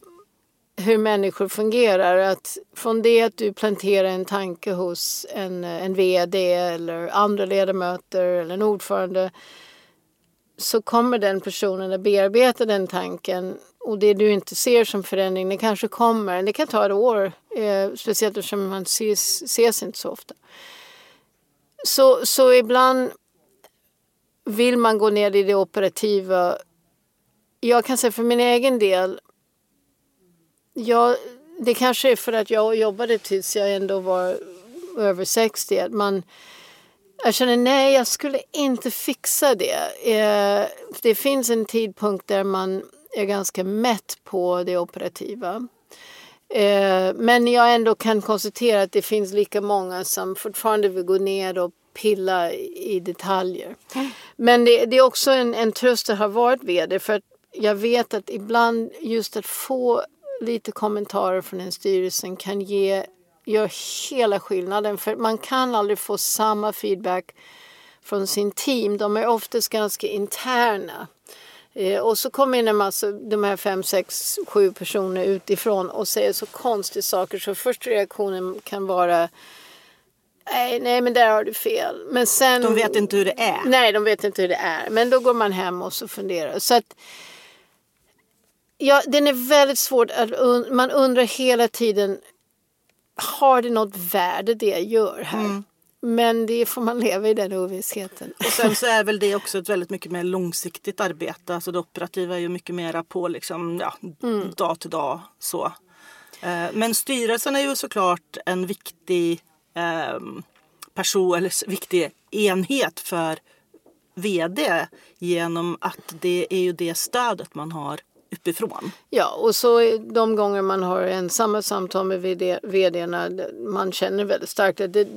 hur människor fungerar. Att från det att du planterar en tanke hos en, en VD eller andra ledamöter eller en ordförande så kommer den personen att bearbeta den tanken och det du inte ser som förändring, det kanske kommer. Det kan ta ett år, eh, speciellt eftersom man ses, ses inte så ofta. Så, så ibland vill man gå ner i det operativa. Jag kan säga för min egen del, jag, det kanske är för att jag jobbade tills jag ändå var över 60, att man jag känner nej, jag skulle inte fixa det. Eh, det finns en tidpunkt där man är ganska mätt på det operativa. Eh, men jag ändå kan konstatera att det finns lika många som fortfarande vill gå ner och pilla i detaljer. Men det, det, är också en, en tröst att ha varit vd för att jag vet att ibland just att få lite kommentarer från en styrelse kan ge gör hela skillnaden. För man kan aldrig få samma feedback från sin team. De är oftast ganska interna. Eh, och så kommer en massa, de här fem, sex, sju personer utifrån och säger så konstiga saker så första reaktionen kan vara Nej, nej, men där har du fel. Men sen, de vet inte hur det är. Nej, de vet inte hur det är. Men då går man hem och så funderar. Så att, ja, den är väldigt svår. Att, man undrar hela tiden har det något värde det jag gör här? Mm. Men det får man leva i den ovissheten. Och sen så är väl det också ett väldigt mycket mer långsiktigt arbete. Alltså det operativa är ju mycket mera på liksom, ja, mm. dag till dag. Så. Eh, men styrelsen är ju såklart en viktig eh, person eller viktig enhet för vd genom att det är ju det stödet man har uppifrån. Ja, och så de gånger man har ensamma samtal med vd, vdarna, man känner väldigt starkt att det,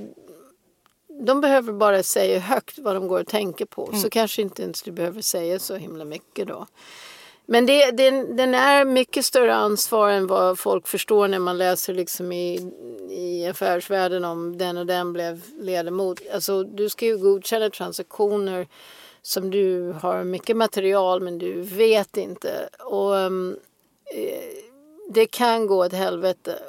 de behöver bara säga högt vad de går och tänker på. Mm. Så kanske inte ens du behöver säga så himla mycket då. Men det, den, den är mycket större ansvar än vad folk förstår när man läser liksom i, i affärsvärlden om den och den blev ledamot. Alltså, du ska ju godkänna transaktioner som du har mycket material men du vet inte. Och um, Det kan gå ett helvete.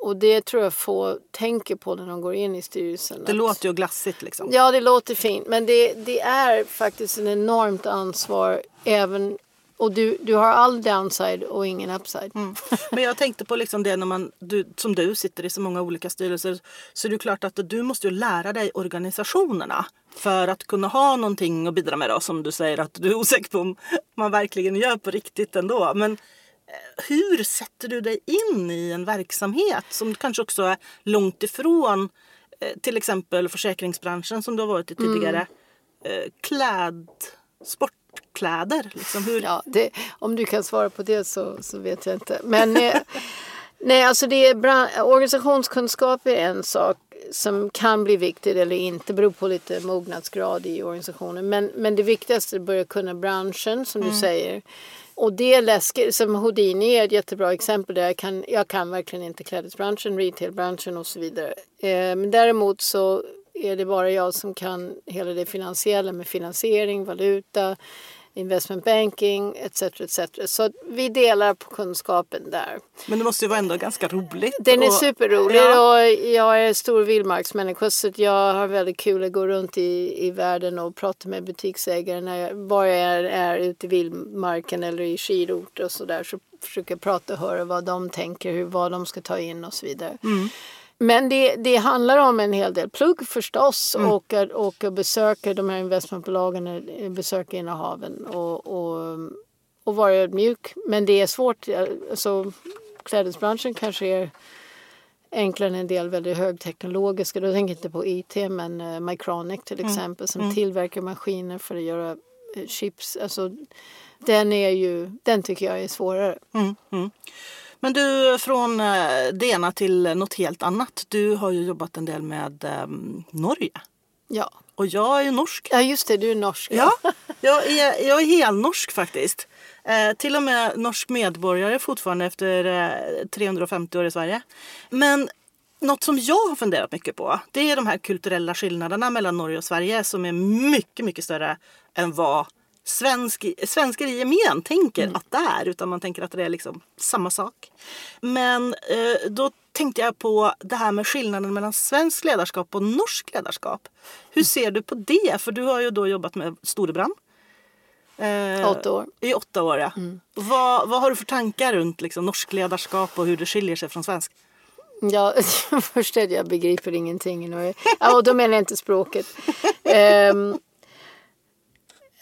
Och det tror jag få tänker på när de går in i styrelsen. Det att, låter ju glassigt liksom. Ja, det låter fint. Men det, det är faktiskt en enormt ansvar även och du, du har all downside och ingen upside. Mm. Men jag tänkte på liksom det när man, du, som du sitter i så många olika styrelser. Så det är klart att du måste ju lära dig organisationerna. För att kunna ha någonting att bidra med då. Som du säger att du är osäker på om man verkligen gör på riktigt ändå. Men hur sätter du dig in i en verksamhet som kanske också är långt ifrån eh, till exempel försäkringsbranschen som du har varit i tidigare. Mm. Kläd, sport kläder? Liksom hur... ja, det, om du kan svara på det så, så vet jag inte. Men eh, nej, alltså det är bra, organisationskunskap är en sak som kan bli viktigt eller inte, beror på lite mognadsgrad i organisationen. Men, men det viktigaste är att börja kunna branschen som mm. du säger. Och det är läskigt, som Houdini är ett jättebra exempel där jag kan, jag kan verkligen inte klädesbranschen, retailbranschen och så vidare. Eh, men däremot så är det bara jag som kan hela det finansiella med finansiering, valuta, investment banking etc. etc. Så vi delar på kunskapen där. Men det måste ju vara ändå ganska roligt. Den är och, superrolig ja. och jag är stor vildmarksmänniska så jag har väldigt kul att gå runt i, i världen och prata med butiksägare när jag, var jag är, är ute i vildmarken eller i skidort och sådär så försöker jag prata och höra vad de tänker, hur, vad de ska ta in och så vidare. Mm. Men det, det handlar om en hel del plugg förstås mm. och, och besöka de här investmentbolagen, besöka innehaven och, och, och vara ödmjuk. Men det är svårt. Alltså, klädesbranschen kanske är enklare än en del väldigt högteknologiska. Då tänker jag inte på IT men uh, Mycronic till mm. exempel mm. som mm. tillverkar maskiner för att göra uh, chips. Alltså, den, är ju, den tycker jag är svårare. Mm, mm. Men du, från eh, det ena till något helt annat. Du har ju jobbat en del med um, Norge. Ja. Och jag är norsk. Ja, just det. Du är norsk. Ja, jag är, jag är helnorsk faktiskt. Eh, till och med norsk medborgare fortfarande efter eh, 350 år i Sverige. Men något som jag har funderat mycket på det är de här kulturella skillnaderna mellan Norge och Sverige som är mycket, mycket större än vad svensk, svenskar i gemen tänker mm. att det är. Utan man tänker att det är liksom samma sak. Men eh, då tänkte jag på det här med skillnaden mellan svensk ledarskap och norsk ledarskap. Hur ser du på det? För du har ju då jobbat med Storebrand. Eh, åtta år. I åtta år, ja. Mm. Vad, vad har du för tankar runt liksom, norsk ledarskap och hur det skiljer sig från svensk? Ja, först är jag begriper ingenting. Och då menar jag inte språket. um,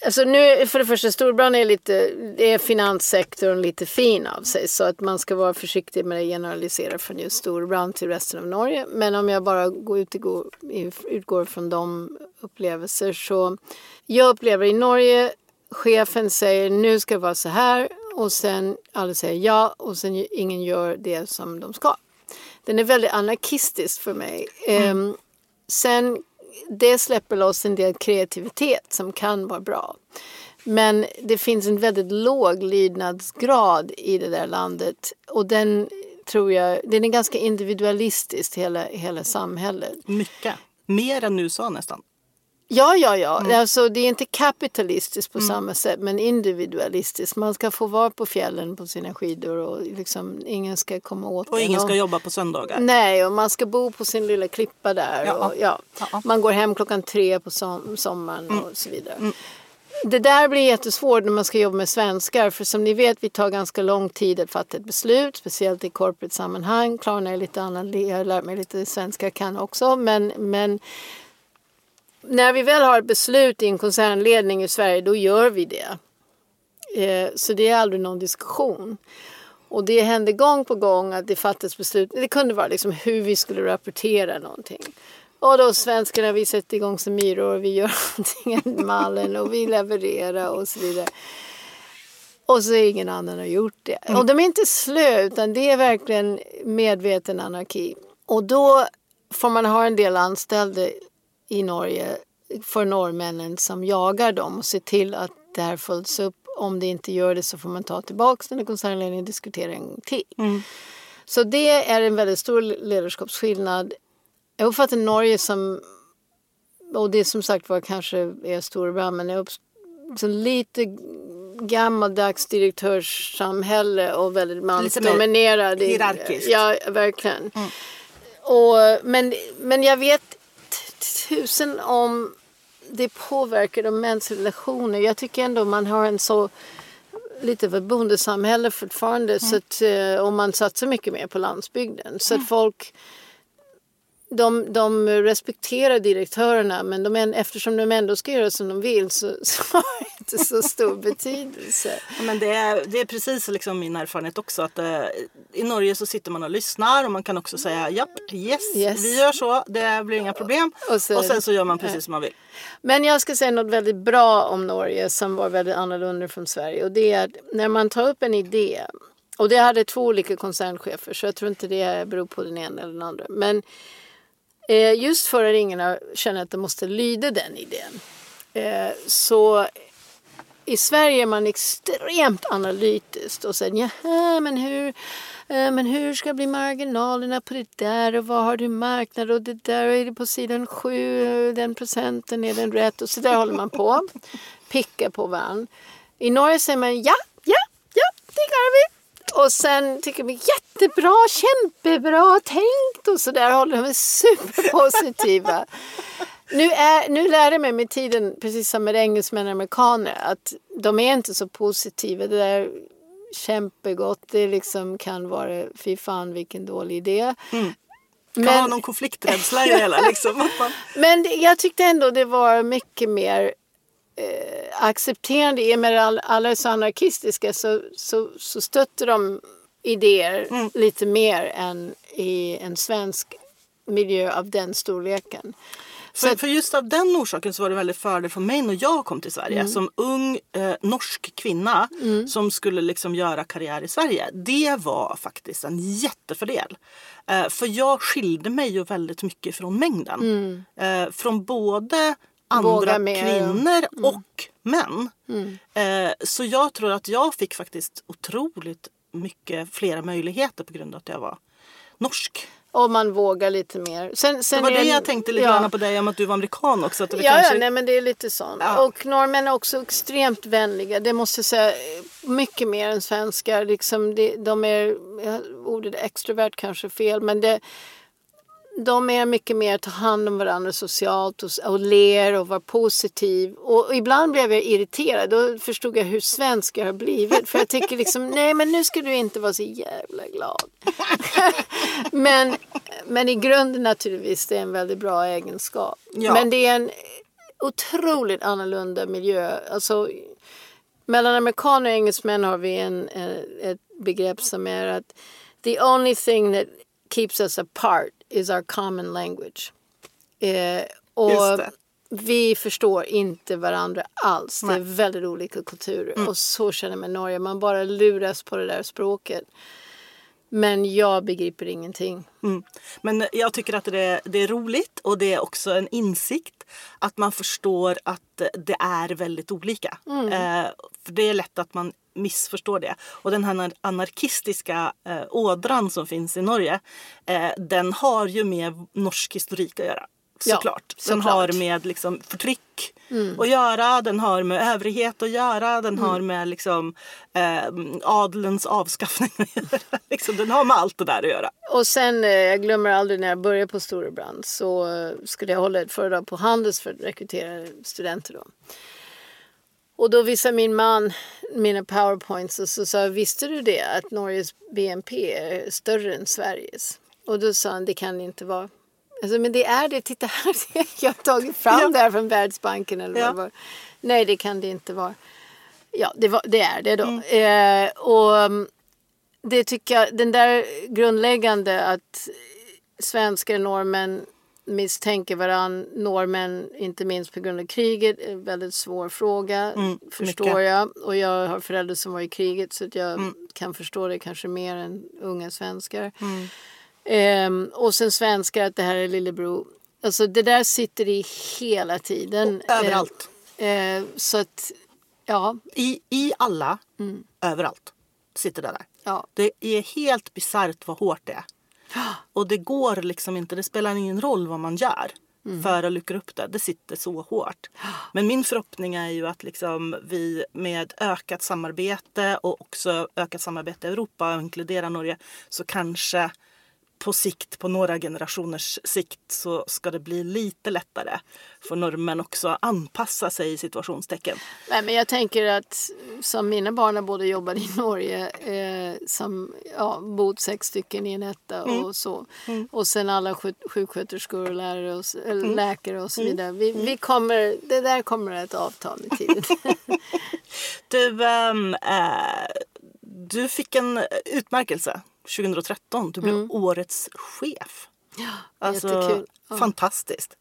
Alltså nu, för det första, Storbritannien är lite, det är finanssektorn lite fin av sig så att man ska vara försiktig med att generalisera från just Storbritannien till resten av Norge. Men om jag bara går ut, utgår från de upplevelser så jag upplever i Norge chefen säger nu ska det vara så här och sen alla säger ja och sen ingen gör det som de ska. Den är väldigt anarkistisk för mig. Mm. Um, sen det släpper loss en del kreativitet som kan vara bra. Men det finns en väldigt låg lydnadsgrad i det där landet och den tror jag, den är ganska individualistisk hela, hela samhället. Mycket. Mer än USA nästan. Ja, ja, ja. Mm. Alltså, det är inte kapitalistiskt på mm. samma sätt men individualistiskt. Man ska få vara på fjällen på sina skidor och liksom, ingen ska komma åt Och ingen ska jobba på söndagar. Nej, och man ska bo på sin lilla klippa där. Ja. Och, ja. ja. Man går hem klockan tre på som sommaren mm. och så vidare. Mm. Det där blir jättesvårt när man ska jobba med svenskar för som ni vet vi tar ganska lång tid att fatta ett beslut speciellt i corporate sammanhang. Klarna är lite annan, jag har lärt mig lite svenska kan också men, men när vi väl har ett beslut i en koncernledning i Sverige då gör vi det. Eh, så det är aldrig någon diskussion. Och det hände gång på gång att det fattades beslut. Det kunde vara liksom hur vi skulle rapportera någonting. Och då svenskarna, vi sätter igång som myror och vi gör någonting i mallen och vi levererar och så vidare. Och så är ingen annan har gjort det. Mm. Och de är inte slö utan det är verkligen medveten anarki. Och då får man ha en del anställda i Norge för norrmännen som jagar dem och ser till att det här följs upp. Om det inte gör det så får man ta tillbaka den och koncernledningen diskutera en gång till. Mm. Så det är en väldigt stor ledarskapsskillnad. Jag uppfattar Norge som, och det som sagt var kanske är Storbritannien, men jag så lite gammaldags direktörssamhälle och väldigt mansdominerad. Hierarkiskt. Ja, verkligen. Mm. Och, men, men jag vet tusen om det påverkar de mänskliga relationer. Jag tycker ändå man har en så lite av ett bondesamhälle fortfarande mm. så att, eh, och man satsar mycket mer på landsbygden. Så mm. att folk de, de respekterar direktörerna men de eftersom de ändå ska göra som de vill så, så har det inte så stor betydelse. Men det, är, det är precis liksom min erfarenhet också att äh, i Norge så sitter man och lyssnar och man kan också säga japp, yes, yes. vi gör så, det blir inga problem. Och, så, och sen så gör man precis som man vill. Men jag ska säga något väldigt bra om Norge som var väldigt annorlunda från Sverige och det är att när man tar upp en idé och det hade två olika koncernchefer så jag tror inte det beror på den ena eller den andra. Men Eh, just för att ingen känner att de måste lyda den idén. Eh, så i Sverige är man extremt analytisk och säger ja men hur, eh, men hur ska bli marginalerna på det där och vad har du marknad och det där är det på sidan sju, den procenten, är den rätt och så där håller man på. Pickar på varandra. I Norge säger man ja, ja, ja, det gör vi. Och sen tycker vi jättebra, kämpebra tänkt och så där håller de superpositiva. nu, är, nu lär jag mig med tiden, precis som med engelsmän och amerikaner, att de är inte så positiva. Det där kämpegott, det liksom kan vara fy fan vilken dålig idé. Mm. Kan men, ha någon konflikträdsla i det hela. Liksom. men jag tyckte ändå det var mycket mer eh, accepterande. I och med att alla är så anarkistiska så, så, så stötter de idéer mm. lite mer än i en svensk miljö av den storleken. För, för just av den orsaken så var det väldigt fördel för mig när jag kom till Sverige mm. som ung eh, norsk kvinna mm. som skulle liksom göra karriär i Sverige. Det var faktiskt en jättefördel. Eh, för jag skilde mig ju väldigt mycket från mängden. Mm. Eh, från både andra kvinnor mm. och män. Mm. Eh, så jag tror att jag fick faktiskt otroligt mycket flera möjligheter på grund av att jag var norsk. Och man vågar lite mer. Sen, sen det var det jag tänkte lite ja. på dig om att du var amerikan också. Att det ja, kanske... ja, nej men det är lite sånt. Ja. Och norrmän är också extremt vänliga. Det måste jag säga. Mycket mer än svenskar. Liksom det, de är, ordet extrovert kanske fel, men det de är mycket mer att ta hand om varandra socialt och, och ler och vara positiv. Och, och, ibland blev jag irriterad. Då förstod jag hur svensk jag har blivit. För jag tycker liksom, nej men nu ska du inte vara så jävla glad. men, men i grunden naturligtvis, det är en väldigt bra egenskap. Ja. Men det är en otroligt annorlunda miljö. Alltså, mellan amerikaner och engelsmän har vi en, ett begrepp som är att the only thing that keeps us apart is our common language. Eh, och vi förstår inte varandra alls. Nej. Det är väldigt olika kulturer. Mm. Och så känner man Norge. Man bara luras på det där språket. Men jag begriper ingenting. Mm. Men jag tycker att det är, det är roligt och det är också en insikt att man förstår att det är väldigt olika. Mm. Eh, för Det är lätt att man missförstår det. Och den här anarkistiska eh, ådran som finns i Norge eh, den har ju med norsk historik att göra. Såklart. Ja, den har med liksom, förtryck mm. att göra, den har med övrighet att göra, den mm. har med liksom, eh, adelns avskaffning att göra. liksom, den har med allt det där att göra. Och sen, eh, jag glömmer aldrig när jag började på Storebrand så eh, skulle jag hålla ett föredrag på Handels för att rekrytera studenter. Då. Och då visade min man mina powerpoints och så sa visste du det att Norges BNP är större än Sveriges? Och då sa han det kan inte vara. Alltså, men det är det, titta här, jag har tagit fram ja. det här från Världsbanken eller ja. vad. Nej det kan det inte vara. Ja det, var, det är det då. Mm. Eh, och mm, det tycker jag, den där grundläggande att svenskar, norrmän misstänker varann. Norrmän, inte minst på grund av kriget, är en väldigt svår fråga. Mm, förstår mycket. jag. Och jag har föräldrar som var i kriget så att jag mm. kan förstå det kanske mer än unga svenskar. Mm. Ehm, och sen svenskar, att det här är lillebror. Alltså det där sitter i hela tiden. Och överallt. Ehm, så att, ja. I, I alla, mm. överallt, sitter det där. Ja. Det är helt bisarrt vad hårt det är. Och det går liksom inte, det spelar ingen roll vad man gör mm. för att luckra upp det. Det sitter så hårt. Men min förhoppning är ju att liksom vi med ökat samarbete och också ökat samarbete i Europa och inkludera Norge så kanske på sikt, på några generationers sikt, så ska det bli lite lättare för norrmän också anpassa sig i situationstecken. Nej, men jag tänker att som mina barn har både jobbat i Norge, eh, som ja, bott sex stycken i en etta mm. och så. Mm. Och sen alla sjuksköterskor och lärare och, mm. läkare och så mm. vidare. Vi, vi mm. kommer, det där kommer att avta med tiden. du, ähm, äh, du fick en utmärkelse 2013. Du blev mm. årets chef. Ja, alltså, jättekul. Ja. Fantastiskt.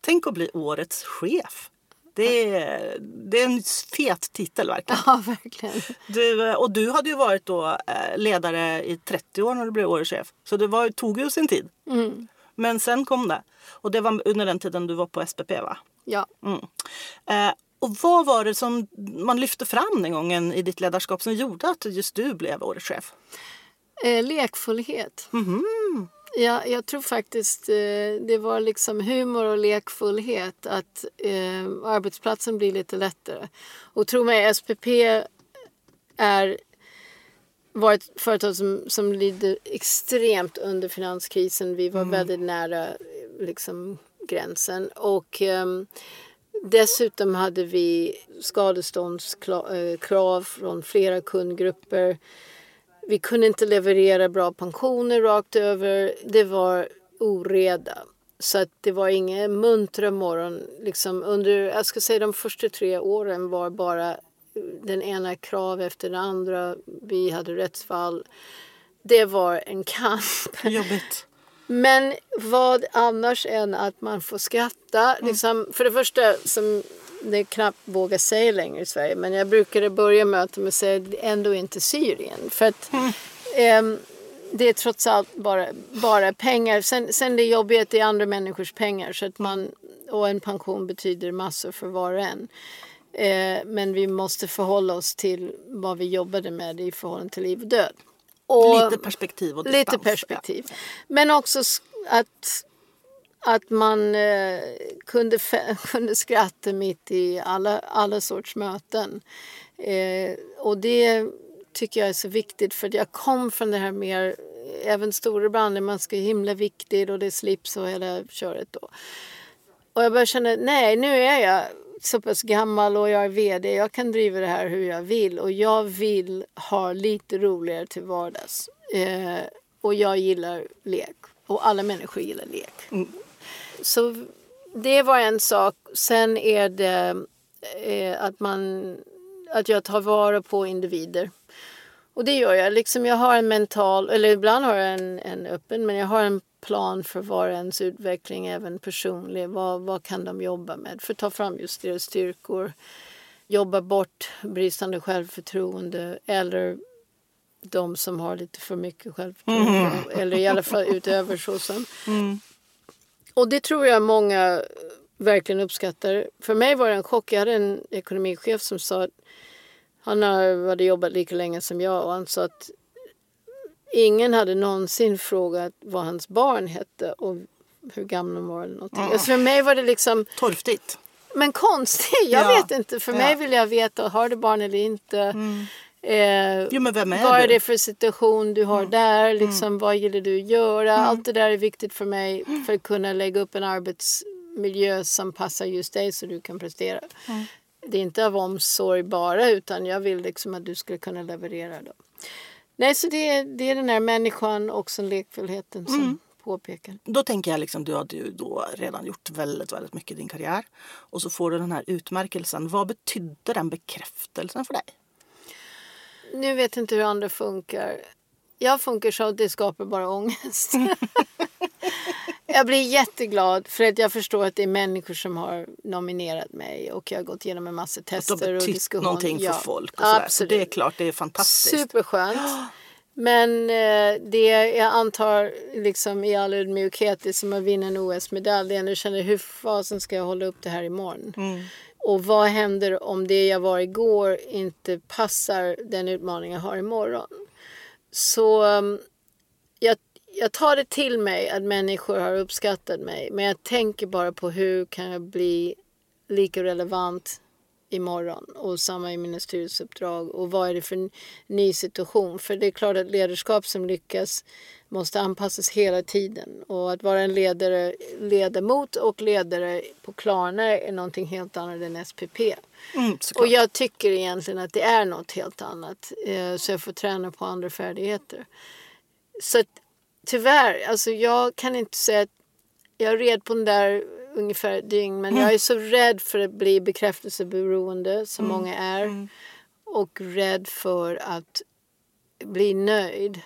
Tänk att bli årets chef. Det är, det är en fet titel verkligen. Ja, verkligen. Du, och du hade ju varit då eh, ledare i 30 år när du blev årets chef. Så det var, tog ju sin tid. Mm. Men sen kom det. Och det var under den tiden du var på SPP va? Ja. Mm. Eh, och vad var det som man lyfte fram den gången i ditt ledarskap som gjorde att just du blev årets chef? Eh, lekfullhet. Mm. Ja, jag tror faktiskt eh, det var liksom humor och lekfullhet. Att eh, arbetsplatsen blir lite lättare. Och tro mig, SPP är var ett företag som, som lider extremt under finanskrisen. Vi var mm. väldigt nära liksom, gränsen. Och eh, dessutom hade vi skadeståndskrav från flera kundgrupper. Vi kunde inte leverera bra pensioner rakt över. Det var oreda. Så att det var ingen muntra morgon. Liksom under, jag ska säga de första tre åren var bara den ena krav efter den andra. Vi hade rättsfall. Det var en kamp. Jobbigt. Men vad annars än att man får skratta. Mm. Liksom, för det första, som det knappt vågar säga längre i Sverige, men jag brukade börja möten med att säga ändå inte Syrien. För att mm. eh, det är trots allt bara, bara pengar. Sen, sen det jobbiga är att det är andra människors pengar. Så att man, och en pension betyder massor för var och en. Eh, men vi måste förhålla oss till vad vi jobbade med i förhållande till liv och död. Och lite perspektiv och distans. Lite perspektiv. Ja. Men också att, att man eh, kunde, kunde skratta mitt i alla, alla sorts möten. Eh, och det tycker jag är så viktigt för jag kom från det här mer, även storebranden, man ska himla viktig och det är slips och hela köret då. Och jag började känna, nej nu är jag så pass gammal och jag är VD. Jag kan driva det här hur jag vill och jag vill ha lite roligare till vardags. Eh, och jag gillar lek och alla människor gillar lek. Mm. Så det var en sak. Sen är det eh, att man att jag tar vara på individer. Och det gör jag. Liksom jag har en mental, eller ibland har jag en, en öppen, men jag har en plan för var ens utveckling, även personlig. Vad, vad kan de jobba med för att ta fram just deras styrkor? Jobba bort bristande självförtroende eller de som har lite för mycket självförtroende. Mm. Eller i alla fall utöver så. Som. Mm. Och det tror jag många verkligen uppskattar. För mig var det en chock. Jag hade en ekonomichef som sa att han hade jobbat lika länge som jag och han sa att ingen hade någonsin frågat vad hans barn hette och hur gamla de var. Eller någonting. Mm. Alltså för mig var det liksom... Torftigt. Men konstigt, jag ja. vet inte. För ja. mig vill jag veta, har du barn eller inte? Mm. Eh, jo, men vem är vad är det för situation du har mm. där? Mm. Liksom, mm. Vad gillar du göra? Mm. Allt det där är viktigt för mig för att kunna lägga upp en arbetsmiljö som passar just dig så du kan prestera. Mm. Det är inte av omsorg bara utan jag vill liksom att du ska kunna leverera. Då. Nej, så det, det är den här människan och sen lekfullheten som mm. påpekar. Då tänker jag liksom, du har ju då redan gjort väldigt, väldigt mycket i din karriär. Och så får du den här utmärkelsen. Vad betydde den bekräftelsen för dig? Nu vet jag inte hur andra funkar. Jag funkar så att det skapar bara ångest. jag blir jätteglad för att jag förstår att det är människor som har nominerat mig och jag har gått igenom en massa tester och diskussioner. någonting för ja, folk. Och absolut. Så det är klart, det är fantastiskt. Superskönt. Men eh, det jag antar liksom i all ödmjukhet är som att vinna en OS-medalj. Jag känner hur fasen ska jag hålla upp det här imorgon? Mm. Och vad händer om det jag var igår inte passar den utmaning jag har imorgon? Så um, jag, jag tar det till mig att människor har uppskattat mig. Men jag tänker bara på hur kan jag bli lika relevant imorgon och samma i mina styrelseuppdrag och vad är det för ny situation? För det är klart att ledarskap som lyckas måste anpassas hela tiden och att vara en ledare, ledamot och ledare på Klarna är någonting helt annat än SPP. Mm, och jag tycker egentligen att det är något helt annat eh, så jag får träna på andra färdigheter. Så att, tyvärr, alltså jag kan inte säga att jag red på den där ungefär ett dygn men mm. jag är så rädd för att bli bekräftelseberoende som mm. många är mm. och rädd för att bli nöjd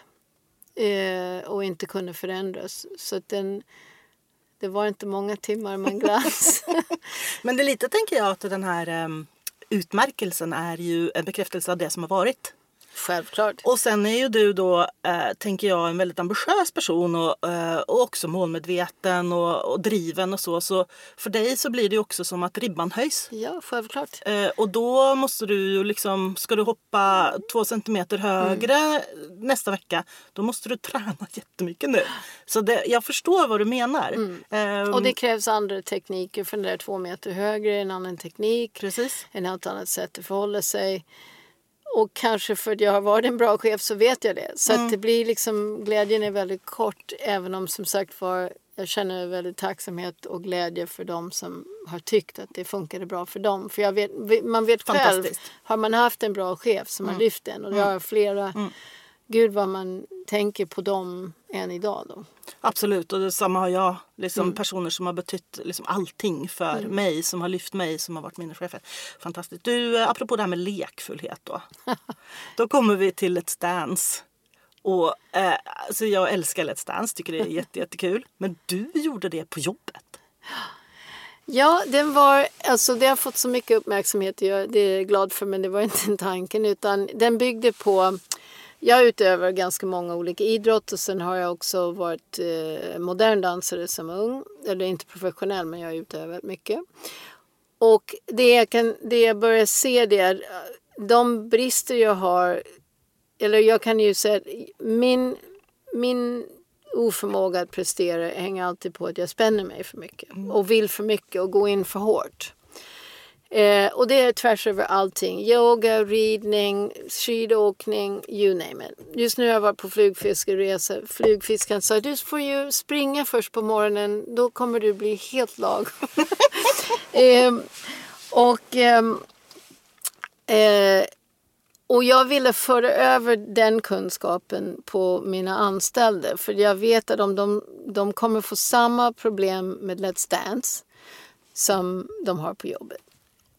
eh, och inte kunde förändras. Så att den, det var inte många timmar man en men det är lite tänker jag att den här um, utmärkelsen är ju en bekräftelse av det som har varit. Självklart. Och sen är ju du då, eh, tänker jag, en väldigt ambitiös person och, eh, och också målmedveten och, och, driven och så. Så för dig så blir det också som att ribban höjs. Ja, självklart. Eh, och då måste du ju liksom, ska du hoppa två centimeter högre mm. nästa vecka, då måste du träna jättemycket nu. Så det, jag förstår vad du menar. Mm. Ehm, och det krävs andra tekniker för den där två meter högre, en annan teknik. Precis. En helt annat sätt att förhålla sig. Och kanske för att jag har varit en bra chef så vet jag det. Så mm. det blir liksom, glädjen är väldigt kort även om som sagt var jag känner väldigt tacksamhet och glädje för dem som har tyckt att det funkade bra för dem. För jag vet, man vet själv, har man haft en bra chef som mm. har lyft en och det mm. har flera mm gud vad man tänker på dem än idag då. Absolut och detsamma har jag. Liksom mm. Personer som har betytt liksom allting för mm. mig, som har lyft mig, som har varit mina chefer. Fantastiskt. Du, eh, apropå det här med lekfullhet då. då kommer vi till ett stance. Och, eh, alltså jag älskar Let's Dance, tycker det är jätte, jättekul. Men du gjorde det på jobbet. Ja, den var, alltså det har fått så mycket uppmärksamhet. Jag, det är jag glad för, men det var inte tanken. Utan den byggde på jag utövar ganska många olika idrotter. Sen har jag också varit eh, modern dansare som ung. Eller inte professionell, men jag har utövat mycket. Och det jag, kan, det jag börjar se det är eh, de brister jag har. Eller jag kan ju säga min, min oförmåga att prestera hänger alltid på att jag spänner mig för mycket. Mm. Och vill för mycket och går in för hårt. Eh, och det är tvärs över allting. Yoga, ridning, skidåkning, you name it. Just nu har jag varit på flugfiskeresa. Flugfiskaren sa du får ju springa först på morgonen. Då kommer du bli helt lag. eh, och, ehm, eh, och jag ville föra över den kunskapen på mina anställda. För jag vet att om de, de kommer få samma problem med Let's Dance som de har på jobbet.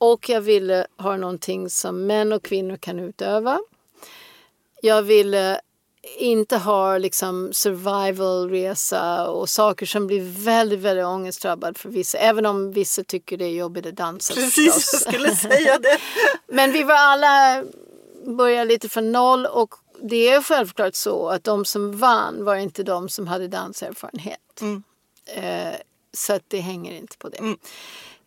Och jag ville ha någonting som män och kvinnor kan utöva. Jag ville inte ha liksom survivalresa och saker som blir väldigt, väldigt ångestdrabbad för vissa. Även om vissa tycker det är jobbigt att dansa. Precis, jag skulle säga det. Men vi var alla började lite från noll och det är självklart så att de som vann var inte de som hade danserfarenhet. Mm. Eh, så att det hänger inte på det. Mm.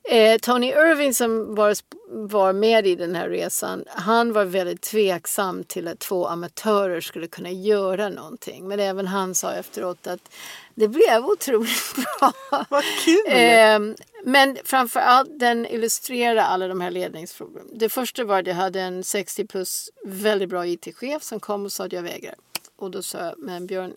Eh, Tony Irving som var, var med i den här resan, han var väldigt tveksam till att två amatörer skulle kunna göra någonting. Men även han sa efteråt att det blev otroligt bra. Vad kul! Eh, men framförallt den illustrerar alla de här ledningsproblemen. Det första var att jag hade en 60 plus väldigt bra IT-chef som kom och sa att jag vägrar. Och då sa jag, men Björn,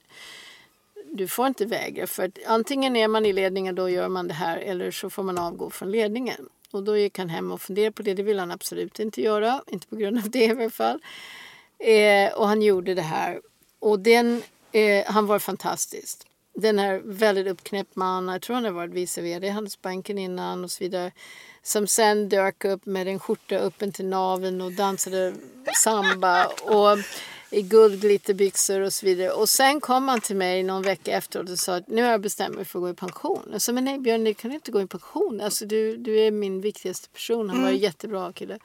du får inte vägra. För att antingen är man i ledningen då gör man det här eller så får man avgå från ledningen. Och då gick han hem och funderade på det. Det vill han absolut inte göra. Inte på grund av det i alla fall. Eh, och han gjorde det här. Och den, eh, han var fantastisk. Den här väldigt uppknäppt man, jag tror han har varit vice vd i Handelsbanken innan och så vidare. Som sen dök upp med en skjorta öppen till naveln och dansade samba. Och i guldglitterbyxor och så vidare. Och sen kom han till mig någon vecka efteråt och sa att nu har jag bestämt mig för att gå i pension. Jag sa, men nej Björn, du kan inte gå i pension. Alltså, du, du är min viktigaste person. Han var en mm. jättebra kille.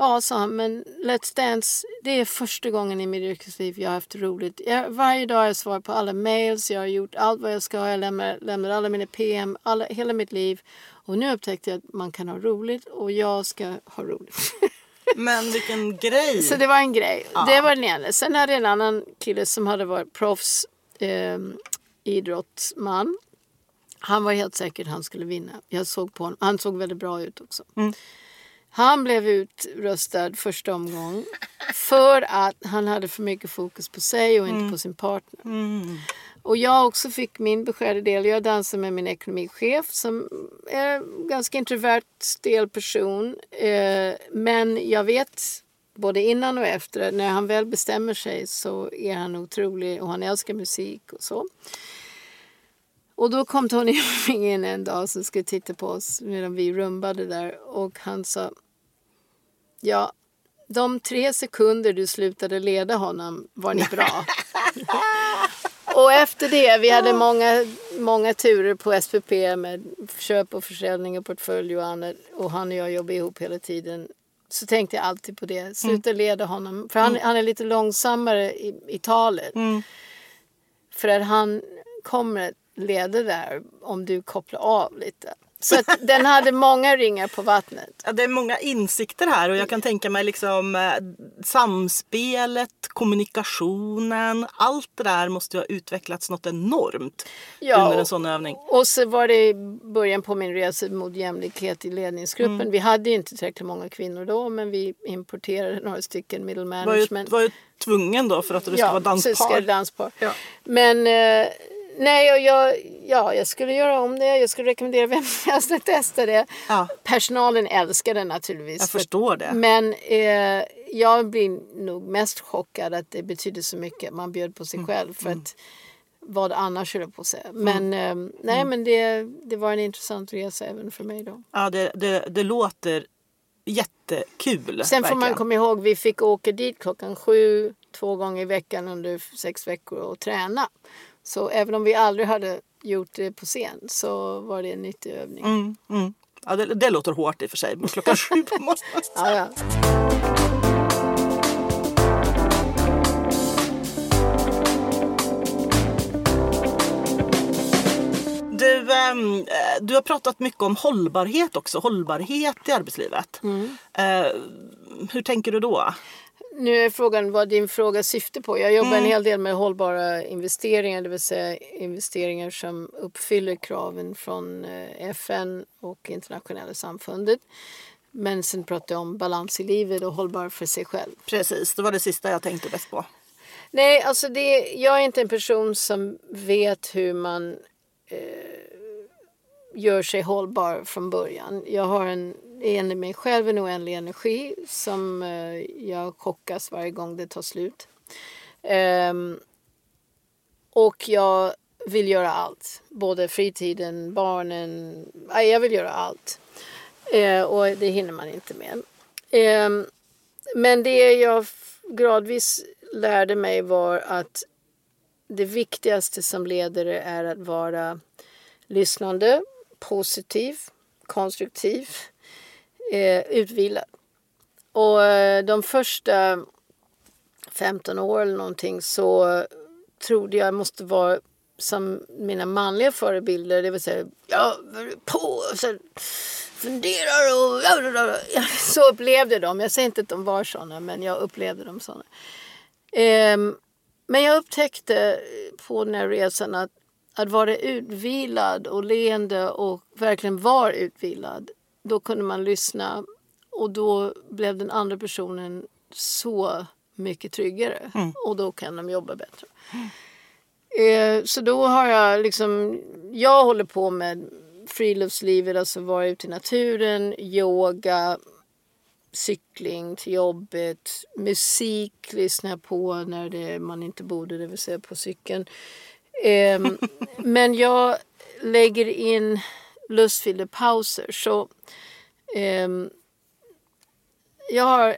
Ja, sa han, men Let's Dance, det är första gången i mitt yrkesliv jag har haft roligt. Jag, varje dag har jag svarat på alla mails, jag har gjort allt vad jag ska, jag lämnar, lämnar alla mina PM, alla, hela mitt liv. Och nu upptäckte jag att man kan ha roligt och jag ska ha roligt. Men vilken grej! Så det var en grej. Ja. Det var den ena. Sen hade jag en annan kille som hade varit proffs eh, idrottsman. Han var helt säker att han skulle vinna. Jag såg på honom. Han såg väldigt bra ut också. Mm. Han blev utröstad första omgången för att han hade för mycket fokus på sig och inte mm. på sin partner. Mm. Och jag också fick min beskärda del. Jag dansar med min ekonomichef som är en ganska introvert, stel person. Eh, men jag vet både innan och efter, när han väl bestämmer sig så är han otrolig och han älskar musik och så. Och då kom Tony Irving in en dag som skulle titta på oss medan vi rumbade där och han sa Ja, de tre sekunder du slutade leda honom var ni bra. och efter det, vi hade många, många turer på SPP med köp och försäljning och portfölj och annat. Och han och jag jobbade ihop hela tiden. Så tänkte jag alltid på det. Sluta mm. leda honom. För han, mm. han är lite långsammare i, i talet. Mm. För att han kommer att leda där om du kopplar av lite. Så att den hade många ringar på vattnet. Ja, det är många insikter här och jag kan tänka mig liksom eh, samspelet, kommunikationen, allt det där måste ha utvecklats något enormt ja, under en sån övning. Och så var det början på min resa mot jämlikhet i ledningsgruppen. Mm. Vi hade inte tillräckligt många kvinnor då men vi importerade några stycken middle management. Var ju, var ju tvungen då för att ska ja, vara danspar. Ska danspar. Ja. Men eh, Nej, och jag, ja, jag skulle göra om det. Jag skulle rekommendera vem som helst att testa det. Ja. Personalen älskar det naturligtvis. Jag förstår det. Men eh, jag blir nog mest chockad att det betyder så mycket. Man bjöd på sig mm. själv. För mm. att vad annars höll på att säga. Men mm. eh, nej, mm. men det, det var en intressant resa även för mig då. Ja, det, det, det låter jättekul. Sen får man komma ihåg, vi fick åka dit klockan sju två gånger i veckan under sex veckor och träna. Så även om vi aldrig hade gjort det på scen så var det en nyttig övning. Mm, mm. Ja, det, det, låter hårt i och för sig, men klockan sju på morgonen. ja, ja. Du, ähm, du har pratat mycket om hållbarhet också, hållbarhet i arbetslivet. Mm. Äh, hur tänker du då? Nu är frågan vad din fråga syftar på. Jag jobbar mm. en hel del med hållbara investeringar, det vill säga investeringar som uppfyller kraven från eh, FN och internationella samfundet. Men sen pratar jag om balans i livet och hållbar för sig själv. Precis, det var det sista jag tänkte bäst på. Nej, alltså det, jag är inte en person som vet hur man eh, gör sig hållbar från början. Jag har en enligt mig själv en oändlig energi som eh, jag chockas varje gång det tar slut. Um, och jag vill göra allt. Både fritiden, barnen. Jag vill göra allt. Uh, och det hinner man inte med. Um, men det jag gradvis lärde mig var att det viktigaste som ledare är att vara lyssnande, positiv, konstruktiv eh, utvilad. Och eh, de första 15 år eller någonting så trodde jag måste vara som mina manliga förebilder, det vill säga jag på och så funderar och ja, så upplevde de. Jag säger inte att de var sådana, men jag upplevde dem sådana. Ehm, men jag upptäckte på den här resan att, att vara utvilad och leende och verkligen vara utvilad då kunde man lyssna och då blev den andra personen så mycket tryggare mm. och då kan de jobba bättre. Eh, så då har jag liksom, jag håller på med friluftslivet, alltså vara ute i naturen, yoga, cykling till jobbet, musik lyssnar jag på när det, man inte borde, det vill säga på cykeln. Eh, men jag lägger in lustfyllda pauser. Så um, jag, har,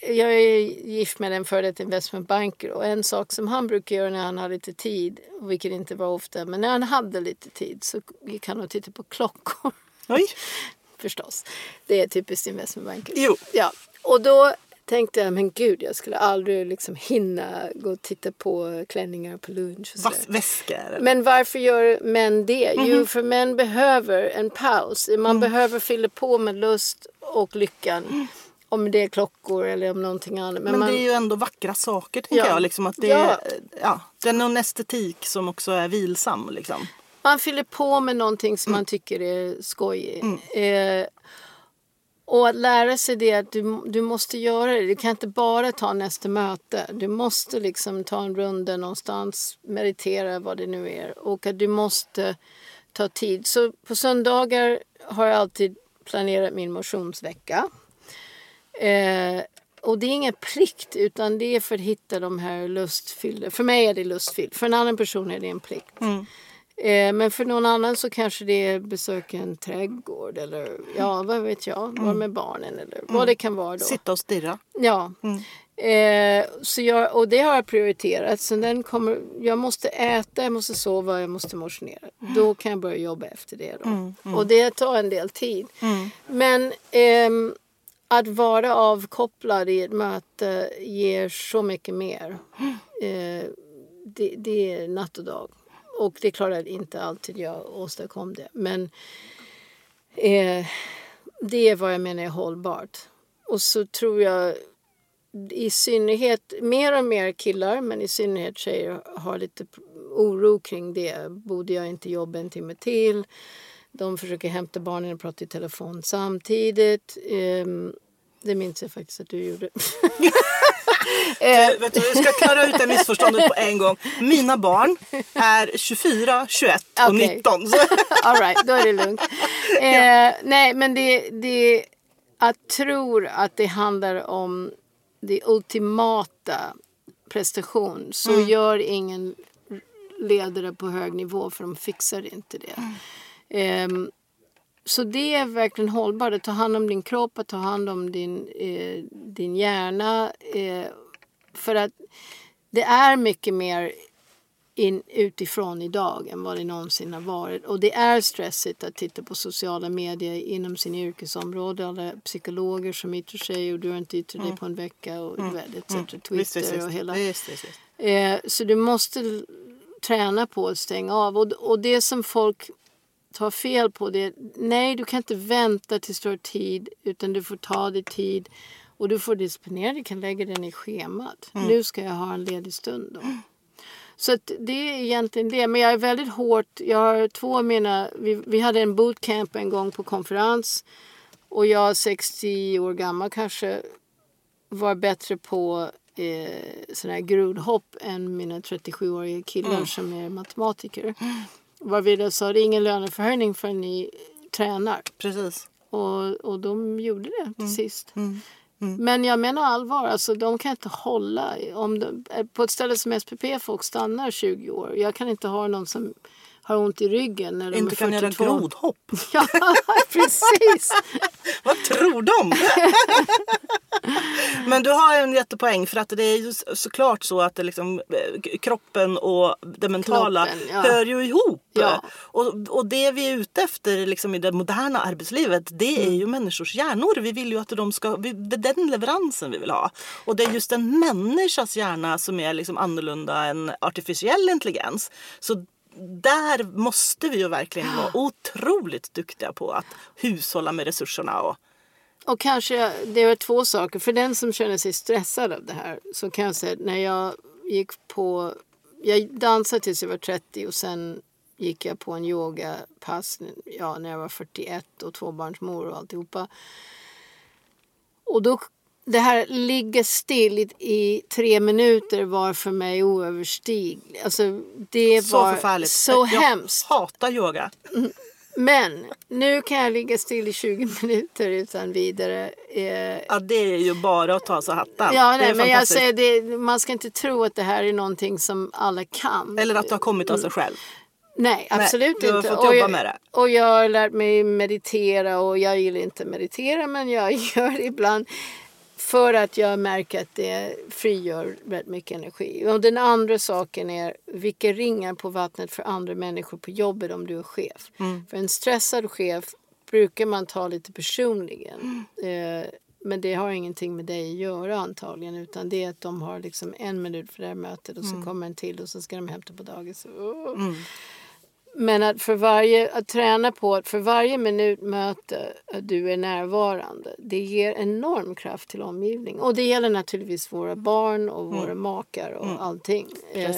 jag är gift med en före detta investmentbanker och en sak som han brukar göra när han har lite tid, vilket inte var ofta, men när han hade lite tid så gick han och tittade på klockor. Oj! Förstås. Det är typiskt investmentbanker. Jo. Ja. Och då tänkte jag, men gud, jag skulle aldrig liksom hinna gå och titta på klänningar på lunch. Och Väskor? Men varför gör män det? Mm -hmm. Jo, mhm. för män behöver en paus. Man mm. behöver fylla på med lust och lyckan. Mm. Om det är klockor eller om någonting annat. Men, men man... det är ju ändå vackra saker tänker ja. jag. Liksom att det, ja. ja, det är någon estetik som också är vilsam. Liksom. Man fyller på med någonting som man mm. tycker är skojigt. Mm. Eh, och att lära sig det att du, du måste göra det. Du kan inte bara ta nästa möte. Du måste liksom ta en runda någonstans, meditera vad det nu är. Och att du måste ta tid. Så på söndagar har jag alltid planerat min motionsvecka. Eh, och det är ingen plikt utan det är för att hitta de här lustfyllda. För mig är det lustfyllt, för en annan person är det en plikt. Mm. Eh, men för någon annan så kanske det är besöka en trädgård eller ja, vad vet jag, vara mm. med barnen eller mm. vad det kan vara då. Sitta och stirra. Ja. Mm. Eh, så jag, och det har jag prioriterat. Så den kommer, jag måste äta, jag måste sova, jag måste motionera. Mm. Då kan jag börja jobba efter det. Då. Mm. Och det tar en del tid. Men eh, att vara avkopplad i ett möte ger så mycket mer. Eh, det, det är natt och dag. Och det är klart att inte alltid jag åstadkom det. Men eh, det är vad jag menar är hållbart. Och så tror jag i synnerhet, mer och mer killar, men i synnerhet tjejer har lite oro kring det. Borde jag inte jobba en timme till? De försöker hämta barnen och prata i telefon samtidigt. Eh, det minns jag faktiskt att du gjorde. du, vet du, jag ska klara ut det missförståndet på en gång. Mina barn är 24, 21 och okay. 19. All right, då är det lugnt. Eh, nej, men det, det... Jag tror att det handlar om det ultimata prestation. Så mm. gör ingen ledare på hög nivå för de fixar inte det. Mm. Um, så det är verkligen hållbart. Att ta hand om din kropp, att ta hand om din, eh, din hjärna. Eh, För att det är mycket mer in, utifrån idag än vad det någonsin har varit. Och det är stressigt att titta på sociala medier inom sin yrkesområde. Alla psykologer som yttrar sig och du har inte yttrat dig mm. på en vecka och mm. etc. Mm. Twitter visst, visst, och hela. Visst, eh, så du måste träna på att stänga av. Och, och det som folk tar fel på det är nej, du kan inte vänta tills du har tid utan du får ta dig tid och du får disponera, du kan lägga den i schemat. Mm. Nu ska jag ha en ledig stund då. Så det är egentligen det. Men jag är väldigt hårt. Jag har två av mina... Vi, vi hade en bootcamp en gång på konferens. Och jag, 60 år gammal kanske, var bättre på eh, sådana här grodhopp än mina 37-åriga killar mm. som är matematiker. Varvid jag sa det är ingen löneförhöjning förrän ni tränar. Precis. Och, och de gjorde det till mm. sist. Mm. Mm. Men jag menar allvar, alltså, de kan inte hålla. Om de, eh, på ett ställe som SPP folk stannar 20 år. Jag kan inte ha någon som har ont i ryggen när de Inte är 42. kan göra grodhopp. ja, precis. Vad tror de? Men du har en jättepoäng för att det är ju såklart så att liksom, eh, kroppen och det mentala Kroppen, ja. hör ju ihop. Ja. Och, och det vi är ute efter liksom, i det moderna arbetslivet det är mm. ju människors hjärnor. Vi vill ju att de ska, det är den leveransen vi vill ha. Och det är just en människas hjärna som är liksom annorlunda än artificiell intelligens. Så där måste vi ju verkligen vara otroligt duktiga på att hushålla med resurserna. Och, och kanske, det är två saker. För den som känner sig stressad av det här så kan jag säga när jag gick på, jag dansade tills jag var 30 och sen gick jag på en yogapass ja, när jag var 41 och tvåbarnsmor och alltihopa. Och då det här ligga still i, tre minuter var för mig oöverstigligt. Alltså, det så var förfärligt. så jag hemskt. Jag hatar yoga. Mm. Men nu kan jag ligga still i 20 minuter utan vidare. Eh, ja, det är ju bara att ta sig hattan. Ja, nej, men jag säger det, man ska inte tro att det här är någonting som alla kan. Eller att det har kommit av sig själv. Nej, absolut Nej, inte. med det. Och jag har lärt mig meditera och jag gillar inte meditera men jag gör det ibland. För att jag märker att det frigör rätt mycket energi. Och den andra saken är vilka ringar på vattnet för andra människor på jobbet om du är chef. Mm. För en stressad chef brukar man ta lite personligen. Mm. Eh, men det har ingenting med dig att göra antagligen utan det är att de har liksom en minut för det här mötet och så mm. kommer en till och så ska de hämta på dagis. Oh. Men att, för varje, att träna på att för varje minut möte att du är närvarande, det ger enorm kraft till omgivningen. Och det gäller naturligtvis våra barn och våra mm. makar och mm. allting. Eh,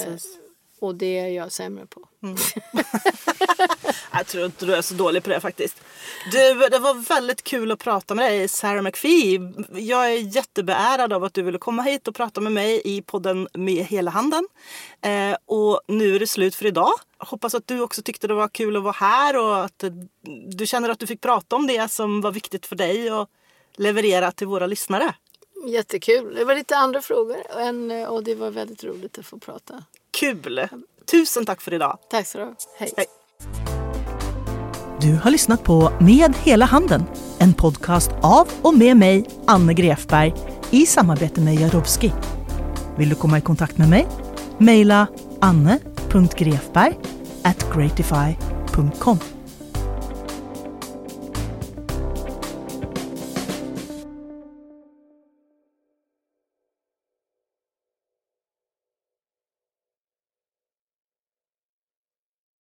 och det är jag sämre på. Mm. jag tror inte du är så dålig på det faktiskt. Du, det var väldigt kul att prata med dig Sarah McPhee. Jag är jättebeärad av att du ville komma hit och prata med mig i podden Med hela handen. Eh, och nu är det slut för idag. Hoppas att du också tyckte det var kul att vara här och att du känner att du fick prata om det som var viktigt för dig och leverera till våra lyssnare. Jättekul. Det var lite andra frågor och det var väldigt roligt att få prata. Kul! Tusen tack för idag. Tack så du Hej. Hej. Du har lyssnat på Med hela handen, en podcast av och med mig, Anne Grefberg, i samarbete med Jarowski. Vill du komma i kontakt med mig? Mejla anne.grefberg at gratify.com